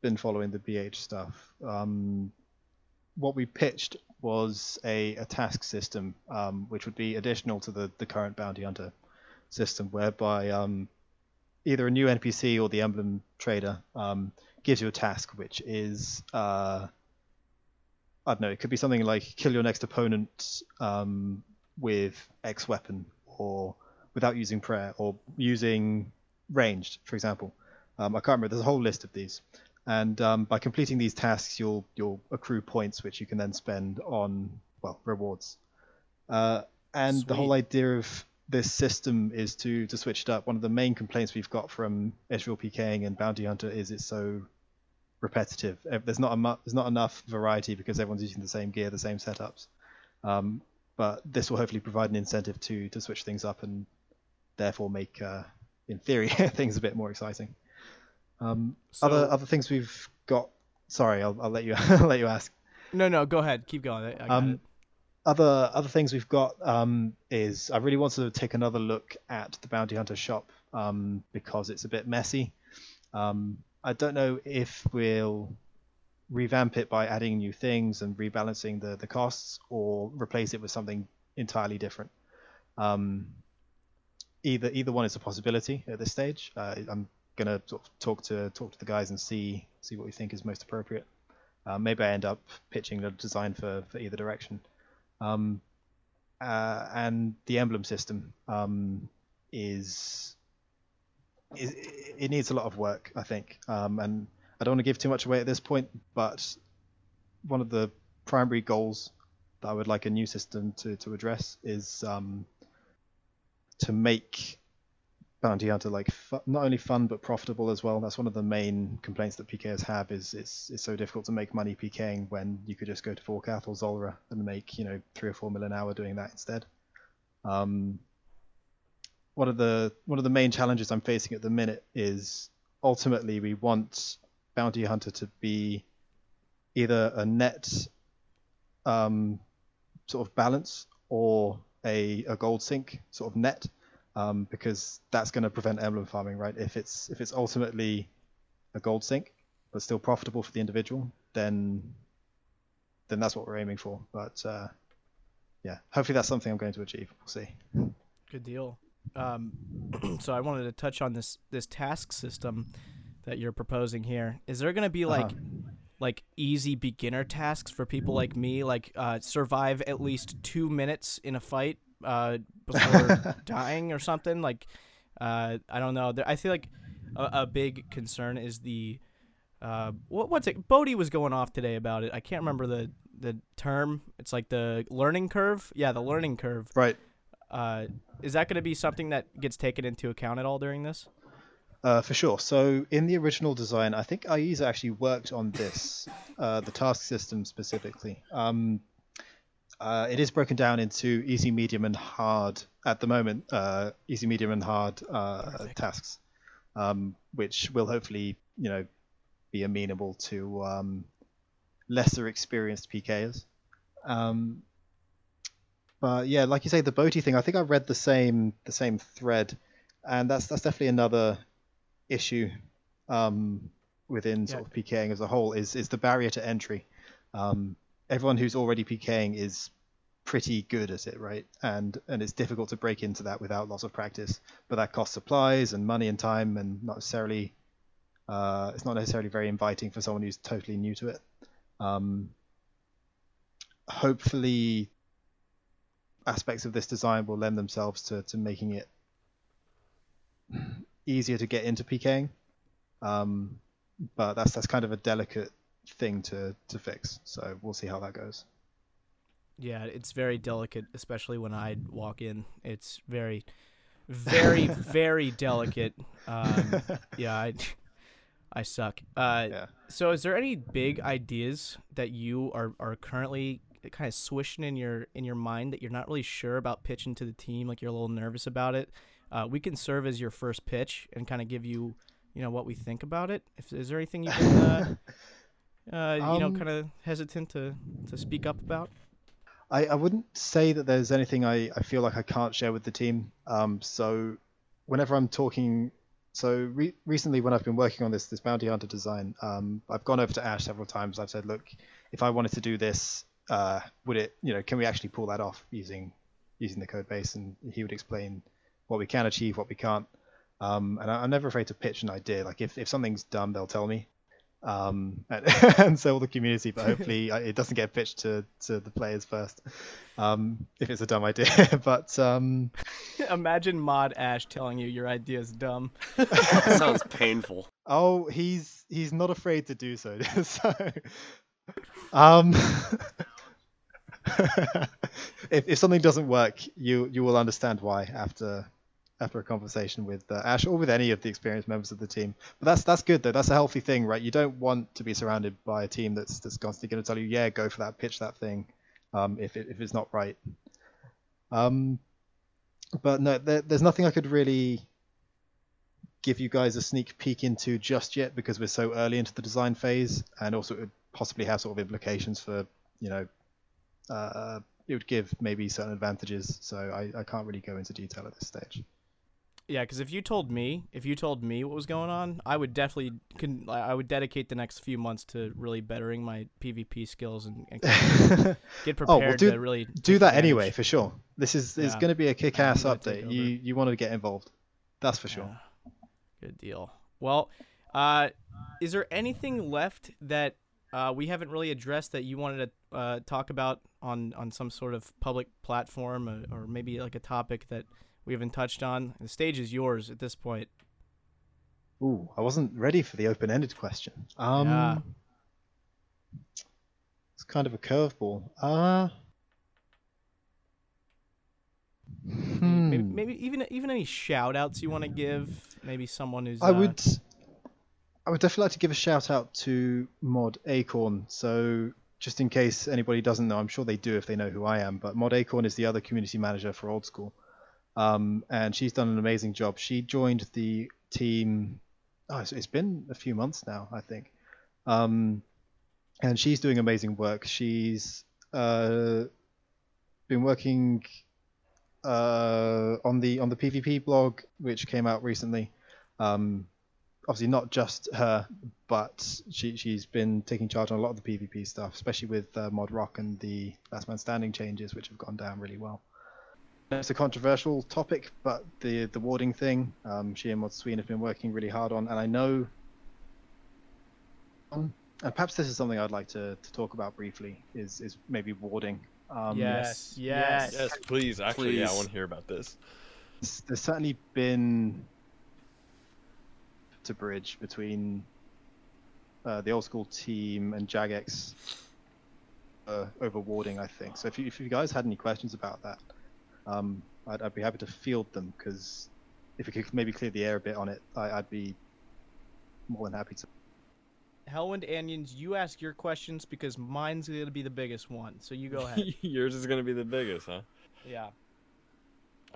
been following the bh stuff um, what we pitched was a, a task system um, which would be additional to the, the current bounty hunter system whereby um, either a new NPC or the emblem trader um, gives you a task, which is uh, I don't know. It could be something like kill your next opponent um, with X weapon, or without using prayer, or using ranged, for example. Um, I can't remember. There's a whole list of these, and um, by completing these tasks, you'll you'll accrue points, which you can then spend on well rewards. Uh, and Sweet. the whole idea of this system is to to switch it up. One of the main complaints we've got from Ezreal PKing and Bounty Hunter is it's so repetitive. There's not a mu- there's not enough variety because everyone's using the same gear, the same setups. Um, but this will hopefully provide an incentive to to switch things up and therefore make, uh, in theory, things a bit more exciting. Um, other So- other things we've got. Sorry, I'll, I'll let you I'll let you ask. No, no, go ahead. Keep going. I, Um. Other other things we've got um, is I really want to take another look at the Bounty Hunter shop um, because it's a bit messy. Um, I don't know if we'll revamp it by adding new things and rebalancing the, the costs or replace it with something entirely different. Um, either either one is a possibility at this stage. Uh, I'm gonna talk to talk to the guys and see see what we think is most appropriate. Uh, maybe I end up pitching the design for, for either direction. Um, uh, and the emblem system um, is, is it needs a lot of work, I think. Um, and I don't want to give too much away at this point, but one of the primary goals that I would like a new system to, to address is um, to make Bounty Hunter like fu- not only fun but profitable as well. That's one of the main complaints that PKers have is it's it's so difficult to make money PKing when you could just go to Vorkath or Zulrah and make you know three or four mil an hour doing that instead. Um, one of the one of the main challenges I'm facing at the minute is ultimately we want Bounty Hunter to be either a net um, sort of balance or a, a gold sink sort of net um, because that's going to prevent emblem farming, right? If it's if it's ultimately a gold sink but still profitable for the individual, then then that's what we're aiming for. But uh, yeah, hopefully that's something I'm going to achieve. We'll see. Good deal. Um, so I wanted to touch on this this task system that you're proposing here. Is there going to be like Uh-huh. like easy beginner tasks for people like me, like uh, survive at least two minutes in a fight uh, before dying or something? Like uh, I don't know. I feel like a, a big concern is the uh, what, what's it? B0aty was going off today about it. I can't remember the the term. It's like the learning curve. Yeah, the learning curve. Right. Uh, is that going to be something that gets taken into account at all during this? Uh, for sure. So in the original design, I think Ayiza actually worked on this, uh, the task system specifically. Um, uh, it is broken down into easy, medium, and hard at the moment. Uh, easy, medium, and hard uh, tasks, um, which will hopefully, you know, be amenable to um, lesser experienced PKers. Um, but yeah, like you say, the B0aty thing. I think I read the same the same thread, and that's that's definitely another issue um, within sort Yeah. of PKing as a whole is is the barrier to entry. Um, everyone who's already PKing is pretty good at it, right? And and it's difficult to break into that without lots of practice. But that costs supplies and money and time, and not necessarily uh, it's not necessarily very inviting for someone who's totally new to it. Um, hopefully, aspects of this design will lend themselves to, to making it easier to get into PKing. Um, but that's that's kind of a delicate thing to, to fix. So we'll see how that goes. Yeah, it's very delicate, especially when I walk in. It's very, very, very delicate. Um, yeah, I, I suck. Uh, Yeah. So, is there any big ideas that you are, are currently kind of swishing in your in your mind that you're not really sure about pitching to the team? Like you're a little nervous about it. Uh, we can serve as your first pitch and kind of give you, you know, what we think about it. If is there anything you can, uh, uh, you know, Um, kind of hesitant to to speak up about? I, I wouldn't say that there's anything I, I feel like I can't share with the team. Um, so whenever I'm talking, so re- recently when I've been working on this this bounty hunter design, um, I've gone over to Ash several times. I've said, look, if I wanted to do this, uh, would it, you know, can we actually pull that off using using the code base? And he would explain what we can achieve, what we can't. Um, and I, I'm never afraid to pitch an idea. Like if, if something's dumb, they'll tell me. Um, and, and so will the community, but hopefully uh, it doesn't get pitched to, to the players first. Um, if it's a dumb idea, but um, Imagine Mod Ash telling you your idea is dumb. Sounds painful. oh, he's he's not afraid to do so. so, um, if if something doesn't work, you you will understand why after after a conversation with uh, Ash or with any of the experienced members of the team. But that's that's good though. That's a healthy thing, right? You don't want to be surrounded by a team that's that's constantly going to tell you, yeah, go for that, pitch that thing, um, if it, if it's not right. Um, but no, there, there's nothing I could really give you guys a sneak peek into just yet because we're so early into the design phase, and also it would possibly have sort of implications for you know, uh, it would give maybe certain advantages. So I, I can't really go into detail at this stage. Yeah, because if you told me, if you told me what was going on, I would definitely, con- I would dedicate the next few months to really bettering my PvP skills and, and get prepared oh, well, do, to really do that advantage. anyway for sure. This is is going to be a kick-ass update. You you want to get involved, that's for sure. Yeah. Good deal. Well, uh, is there anything left that uh, we haven't really addressed that you wanted to uh, talk about on, on some sort of public platform or, or maybe like a topic that we haven't touched on? The stage is yours at this point. Ooh, I wasn't ready for the open-ended question. Um, Yeah. It's kind of a curveball. Uh, Maybe, hmm. maybe even even any shout outs you want to give? Maybe someone who's. I uh, would I would definitely like to give a shout out to Mod Acorn. So just in case anybody doesn't know, I'm sure they do if they know who I am, but Mod Acorn is the other community manager for Old School. Um, and she's done an amazing job. She joined the team oh, it's, it's been a few months now, I think. Um, and she's doing amazing work. She's uh, been working uh, on the on the PvP blog, which came out recently. Um, obviously, not just her, but she she's been taking charge on a lot of the PvP stuff, especially with uh, Mod Rock and the Last Man Standing changes, which have gone down really well. It's a controversial topic, but the the warding thing, um, she and Mod Sween have been working really hard on, and I know. Um, and perhaps this is something I'd like to, to talk about briefly. Is is maybe warding. Um, yes, yes, Yes, please. Actually, yeah, I want to hear about this. s- there's certainly been to bridge between uh, the old school team and Jagex uh, over warding, I think. So if you, if you guys had any questions about that, um, I'd, I'd be happy to field them because if we could maybe clear the air a bit on it, I, I'd be more than happy to. Hellwind Onions, you ask your questions because mine's going to be the biggest one. So you go ahead. Yours is gonna be the biggest, huh? yeah.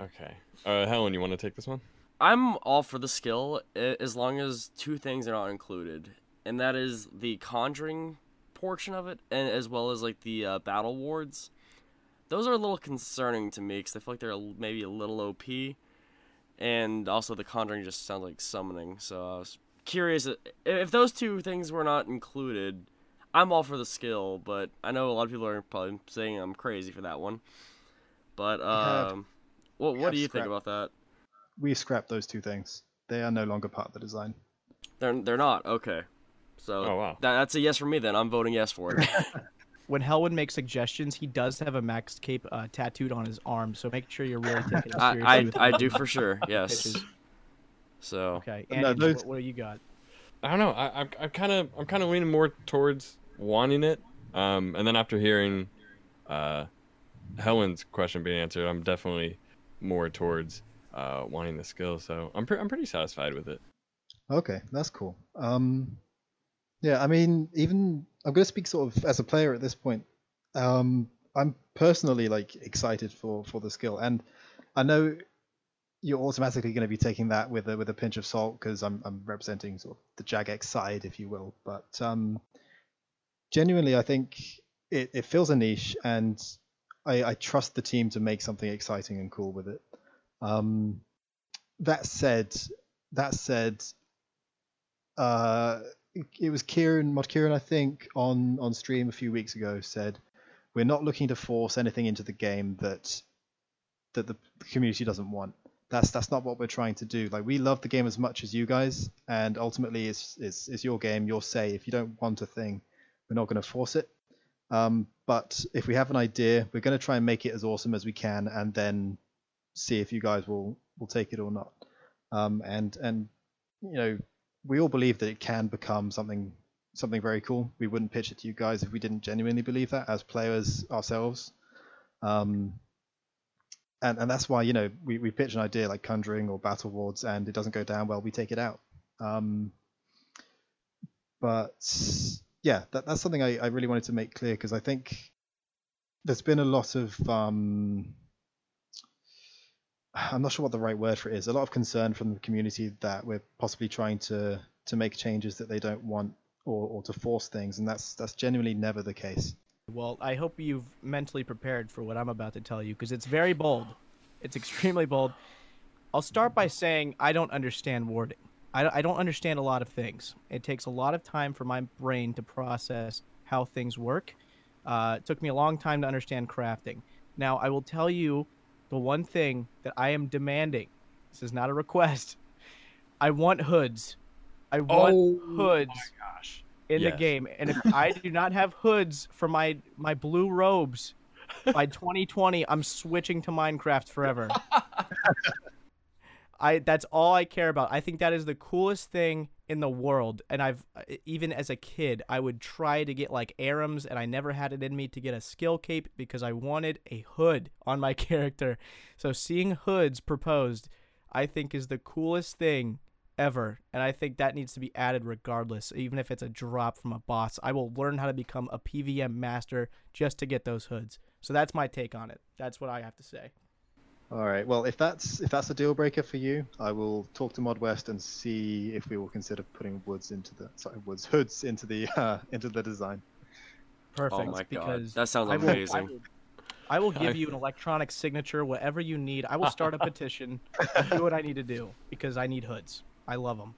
Okay. Uh, Helen, you want to take this one? I'm all for the skill as long as two things are not included, and that is the conjuring portion of it, and as well as like the uh, battle wards. Those are a little concerning to me because I feel like they're a l- maybe a little OP, and also the conjuring just sounds like summoning. So I was curious if those two things were not included. I'm all for the skill, but I know a lot of people are probably saying I'm crazy for that one. But um, what we what do you think about that? We scrapped those two things. They are no longer part of the design. They're they're not okay. So Oh, wow. that, that's a yes for me then. I'm voting yes for it. When Hellwind makes suggestions, he does have a Max Cape uh, tattooed on his arm, so make sure you're really taking it seriously. I, I I do for sure. Yes. pitches. So Okay, No, those- what, what do you got? I don't know. I, I'm, I'm kind of, I'm kind of leaning more towards wanting it. Um, and then after hearing, uh, Helen's question being answered, I'm definitely more towards uh, wanting the skill. So I'm, pre- I'm pretty satisfied with it. Okay, that's cool. Um, yeah, I mean, even I'm going to speak sort of as a player at this point. Um, I'm personally like excited for for the skill, and I know you're automatically going to be taking that with a with a pinch of salt because I'm I'm representing sort of the Jagex side, if you will. But um, genuinely, I think it, it fills a niche, and I, I trust the team to make something exciting and cool with it. Um, that said, that said, uh, it was Kieran, Mod Kieran, I think, on on stream a few weeks ago said, "We're not looking to force anything into the game that that the community doesn't want. That's that's not what we're trying to do. Like we love the game as much as you guys, and ultimately, it's it's, it's your game, your say. If you don't want a thing, we're not going to force it. Um, but if we have an idea, we're going to try and make it as awesome as we can, and then see if you guys will will take it or not. Um, and and you know, we all believe that it can become something something very cool. We wouldn't pitch it to you guys if we didn't genuinely believe that as players ourselves. Um, and and that's why you know we, we pitch an idea like conjuring or battle wards and it doesn't go down well, we take it out. Um, but yeah, that, that's something I, I really wanted to make clear because I think there's been a lot of um, I'm not sure what the right word for it is. A lot of concern from the community that we're possibly trying to to make changes that they don't want or, or to force things, and that's that's genuinely never the case. Well, I hope you've mentally prepared for what I'm about to tell you because it's very bold. It's extremely bold. I'll start by saying I don't understand warding. I, I don't understand a lot of things. It takes a lot of time for my brain to process how things work. Uh, it took me a long time to understand crafting. Now, I will tell you the one thing that I am demanding. This is not a request. I want hoods. I want Oh hoods gosh. in the game. And if I do not have hoods for my my blue robes by 2020, I'm switching to Minecraft forever. I that's all I care about. I think that is the coolest thing in the world. And I've even as a kid, I would try to get like Ahrim's and I never had it in me to get a skill cape because I wanted a hood on my character. So seeing hoods proposed, I think is the coolest thing ever. And I think that needs to be added regardless, even if it's a drop from a boss. I will learn how to become a PVM master just to get those hoods. So that's my take on it. That's what I have to say. All right. Well, if that's if that's a deal breaker for you, I will talk to Mod West and see if we will consider putting woods into the sorry woods hoods into the uh, into the design. Perfect. Oh my god, because that sounds I will, I amazing. will, I will give I- you an electronic signature, whatever you need. I will start a petition, do what I need to do because I need hoods. I love them.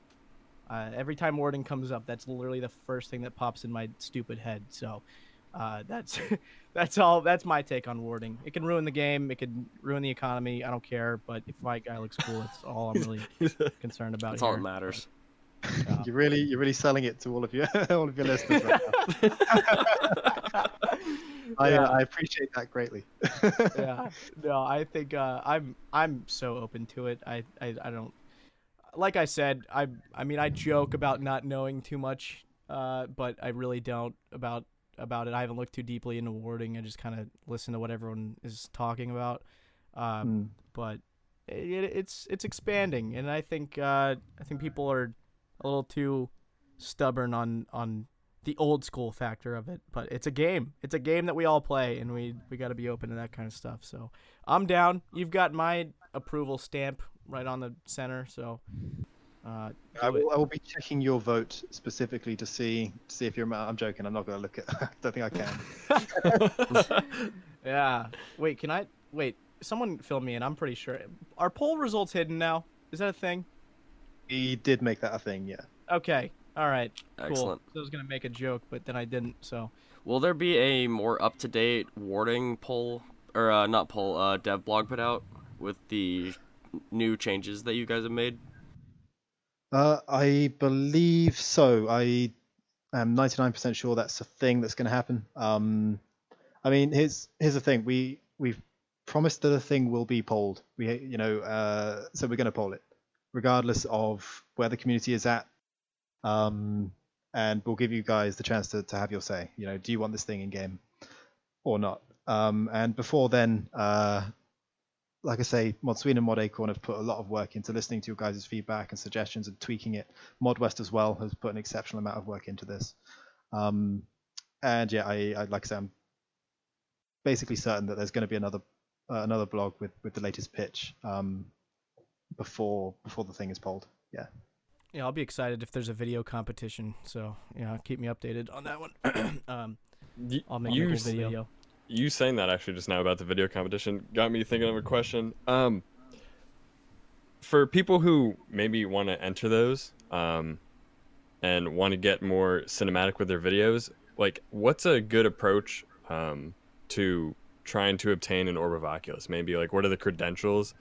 Uh, every time warding comes up, that's literally the first thing that pops in my stupid head. So uh, that's that's all. That's my take on warding. It can ruin the game. It can ruin the economy. I don't care. But if my guy looks cool, that's all I'm really concerned about. That's all that matters. Yeah. You're really you're really selling it to all of your all of your listeners. Right now. I Yeah. uh, I appreciate that greatly. yeah no i think uh, i'm i'm so open to it I, I i don't like i said i i mean i joke about not knowing too much uh but i really don't about about it. I haven't looked too deeply into warding i just kind of listen to what everyone is talking about. Uh Hmm. but it, it's it's expanding and i think uh i think people are a little too stubborn on on the old school factor of it but it's a game. It's a game that we all play and we we got to be open to that kind of stuff. So i'm down. You've got my approval stamp right on the center so uh I will, I will be checking your vote specifically to see to see if you're. I'm joking. I'm not going to look at. I don't think I can. yeah wait can i wait someone fill me in i'm pretty sure are poll results hidden now is that a thing He did make that a thing. Yeah. okay all right cool Excellent. so i was gonna make a joke but then i didn't so Will there be a more up to date warding poll or uh, not poll uh, dev blog put out with the new changes that you guys have made? Uh, I believe so. I am 99% sure that's a thing that's going to happen. Um, I mean, here's here's the thing. We we've promised that a thing will be polled. We you know, uh, so we're going to poll it, regardless of where the community is at. Um, and we'll give you guys the chance to, to have your say. You know, do you want this thing in game or not? Um, and before then, uh, like I say, Mod Sween and Mod Acorn have put a lot of work into listening to your guys' feedback and suggestions and tweaking it. Mod West as well has put an exceptional amount of work into this. Um, and yeah, I, I like I say, I'm basically certain that there's going to be another uh, another blog with, with the latest pitch um, before before the thing is polled. Yeah. Yeah, I'll be excited if there's a video competition. So yeah, keep me updated on that one. um, Y- I'll make you, a cool s- video. You saying that actually just now about the video competition got me thinking of a question. Um, for people who maybe want to enter those, um, and want to get more cinematic with their videos, like what's a good approach um, to trying to obtain an orb of Oculus? Maybe like what are the credentials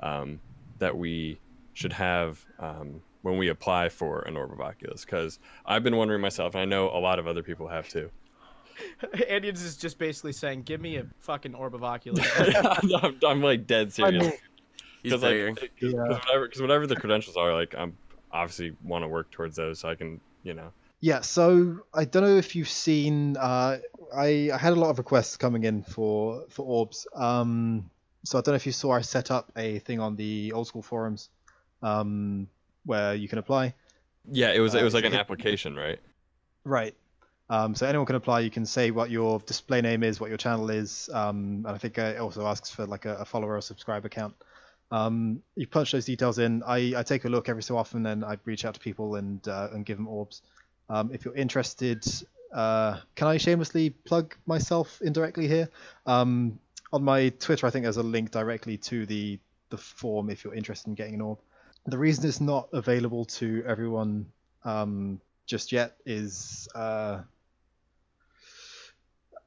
um, that we should have um, when we apply for an orb of Oculus? Because I've been wondering myself, and I know a lot of other people have too. Andy's is just basically saying, "Give me a fucking orb of Oculus." I'm, I'm like dead serious. mean- He's Because begging. like, cause, 'cause whatever, cause whatever the credentials are, like I'm obviously want to work towards those, so I can, you know. Yeah, so I don't know if you've seen. Uh, I, I had a lot of requests coming in for for orbs. Um, so I don't know if you saw. I set up a thing on the old school forums, um, where you can apply. Yeah, it was it Uh, was like an hit- application, right? Right. Um, so anyone can apply. You can say what your display name is, what your channel is, um, and I think it also asks for like a, a follower or subscriber count. Um, you punch those details in. I, I take a look every so often, and I reach out to people and uh, and give them orbs. Um, if you're interested, uh, can I shamelessly plug myself indirectly here? Um, on my Twitter, I think there's a link directly to the the form if you're interested in getting an orb. The reason it's not available to everyone um, just yet is uh,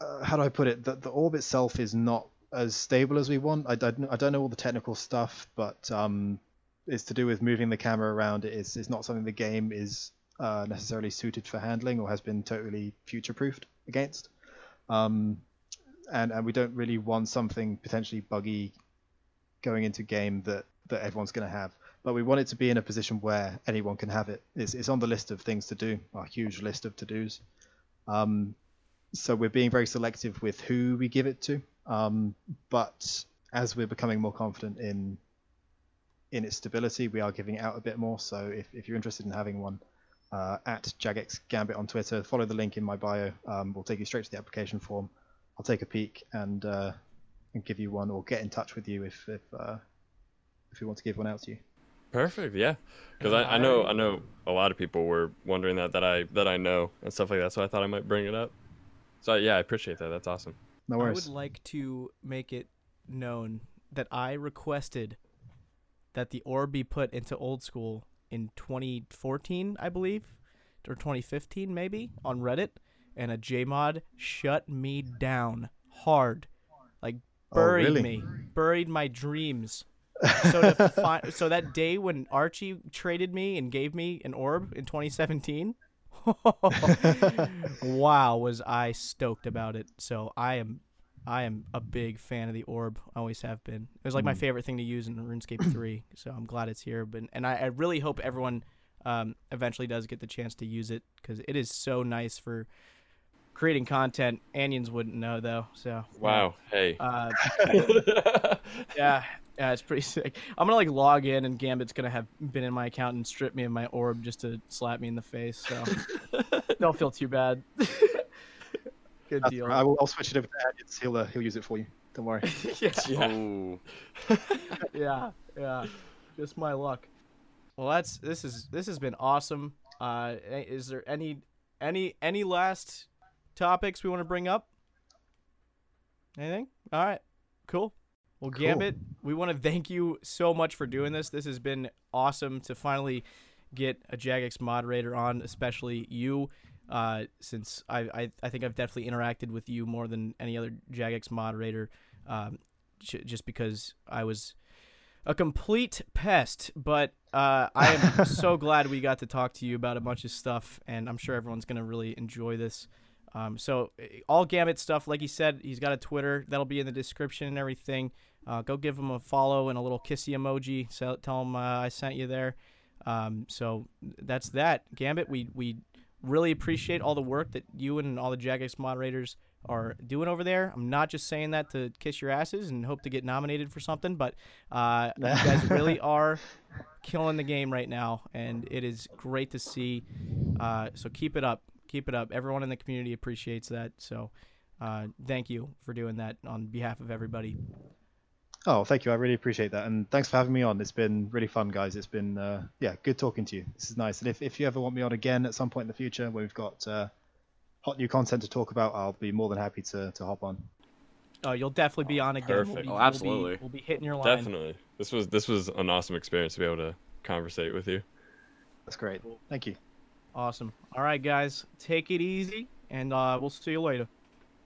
uh, how do I put it? The, the orb itself is not as stable as we want. I don't, I don't know all the technical stuff, but um, it's to do with moving the camera around. It is it's not something the game is uh, necessarily suited for handling or has been totally future proofed against. Um, and and we don't really want something potentially buggy going into game that that everyone's going to have. But we want it to be in a position where anyone can have it. It's, it's on the list of things to do, a huge list of to dos. Um, so we're being very selective with who we give it to. Um, but as we're becoming more confident in in its stability, we are giving it out a bit more. So if, if you're interested in having one, uh, at Jagex Gambit on Twitter, follow the link in my bio. Um, we'll take you straight to the application form. I'll take a peek and uh, and give you one, or get in touch with you if if uh, if you want to give one out to you. Perfect, yeah. Because I, I know I know a lot of people were wondering that that I that I know and stuff like that, so I thought I might bring it up. So yeah, I appreciate that. That's awesome. No worries. I would like to make it known that I requested that the orb be put into old school in 2014, I believe, or 2015 maybe, on Reddit, and a JMod shut me down hard, like Oh, buried really? me, buried my dreams. so to fi- so that day when Archie traded me and gave me an orb in 2017, wow, was I stoked about it. So I am I am a big fan of the orb. I always have been. It was like my Mm. favorite thing to use in RuneScape 3. So I'm glad it's here. But and I, I really hope everyone um, eventually does get the chance to use it because it is so nice for creating content. Anions wouldn't know though. So yeah. Wow. Hey. Uh, yeah, yeah, it's pretty sick. I'm gonna like log in, and Gambit's gonna have been in my account and strip me of my orb just to slap me in the face. So don't feel too bad. Good That's deal. all right. I will, I'll switch it over to Adits. He'll uh, he'll use it for you. Don't worry. yeah, Ooh. yeah, yeah. Just my luck. Well, that's this is this has been awesome. Uh, is there any any any last topics we want to bring up? Anything? All right, cool. Well, Cool. Gambit, we want to thank you so much for doing this. This has been awesome to finally get a Jagex moderator on, especially you, uh, since I, I I think I've definitely interacted with you more than any other Jagex moderator, um, j- just because I was a complete pest. But uh, I am so glad we got to talk to you about a bunch of stuff, and I'm sure everyone's gonna really enjoy this. Um, so eh, all Gambit stuff, like he said, he's got a Twitter that'll be in the description and everything. Uh, go give him a follow and a little kissy emoji. So tell him uh, I sent you there. Um, so that's that. Gambit, we we really appreciate all the work that you and all the Jagex moderators are doing over there. I'm not just saying that to kiss your asses and hope to get nominated for something, but uh, you guys really are killing the game right now, and it is great to see. Uh, so keep it up, keep it up. Everyone in the community appreciates that. So uh, thank you for doing that on behalf of everybody. Oh, thank you. I really appreciate that, and thanks for having me on. It's been really fun, guys. It's been uh, yeah, good talking to you. This is nice. And if, if you ever want me on again at some point in the future, when we've got uh, hot new content to talk about, I'll be more than happy to, to hop on. Oh, you'll definitely be on again. We'll Perfect. be- Oh, we'll be- absolutely. We'll be, hitting your line. Definitely. This was this was an awesome experience to be able to conversate with you. That's great. Thank you. Awesome. All right, guys, take it easy, and uh, we'll see you later.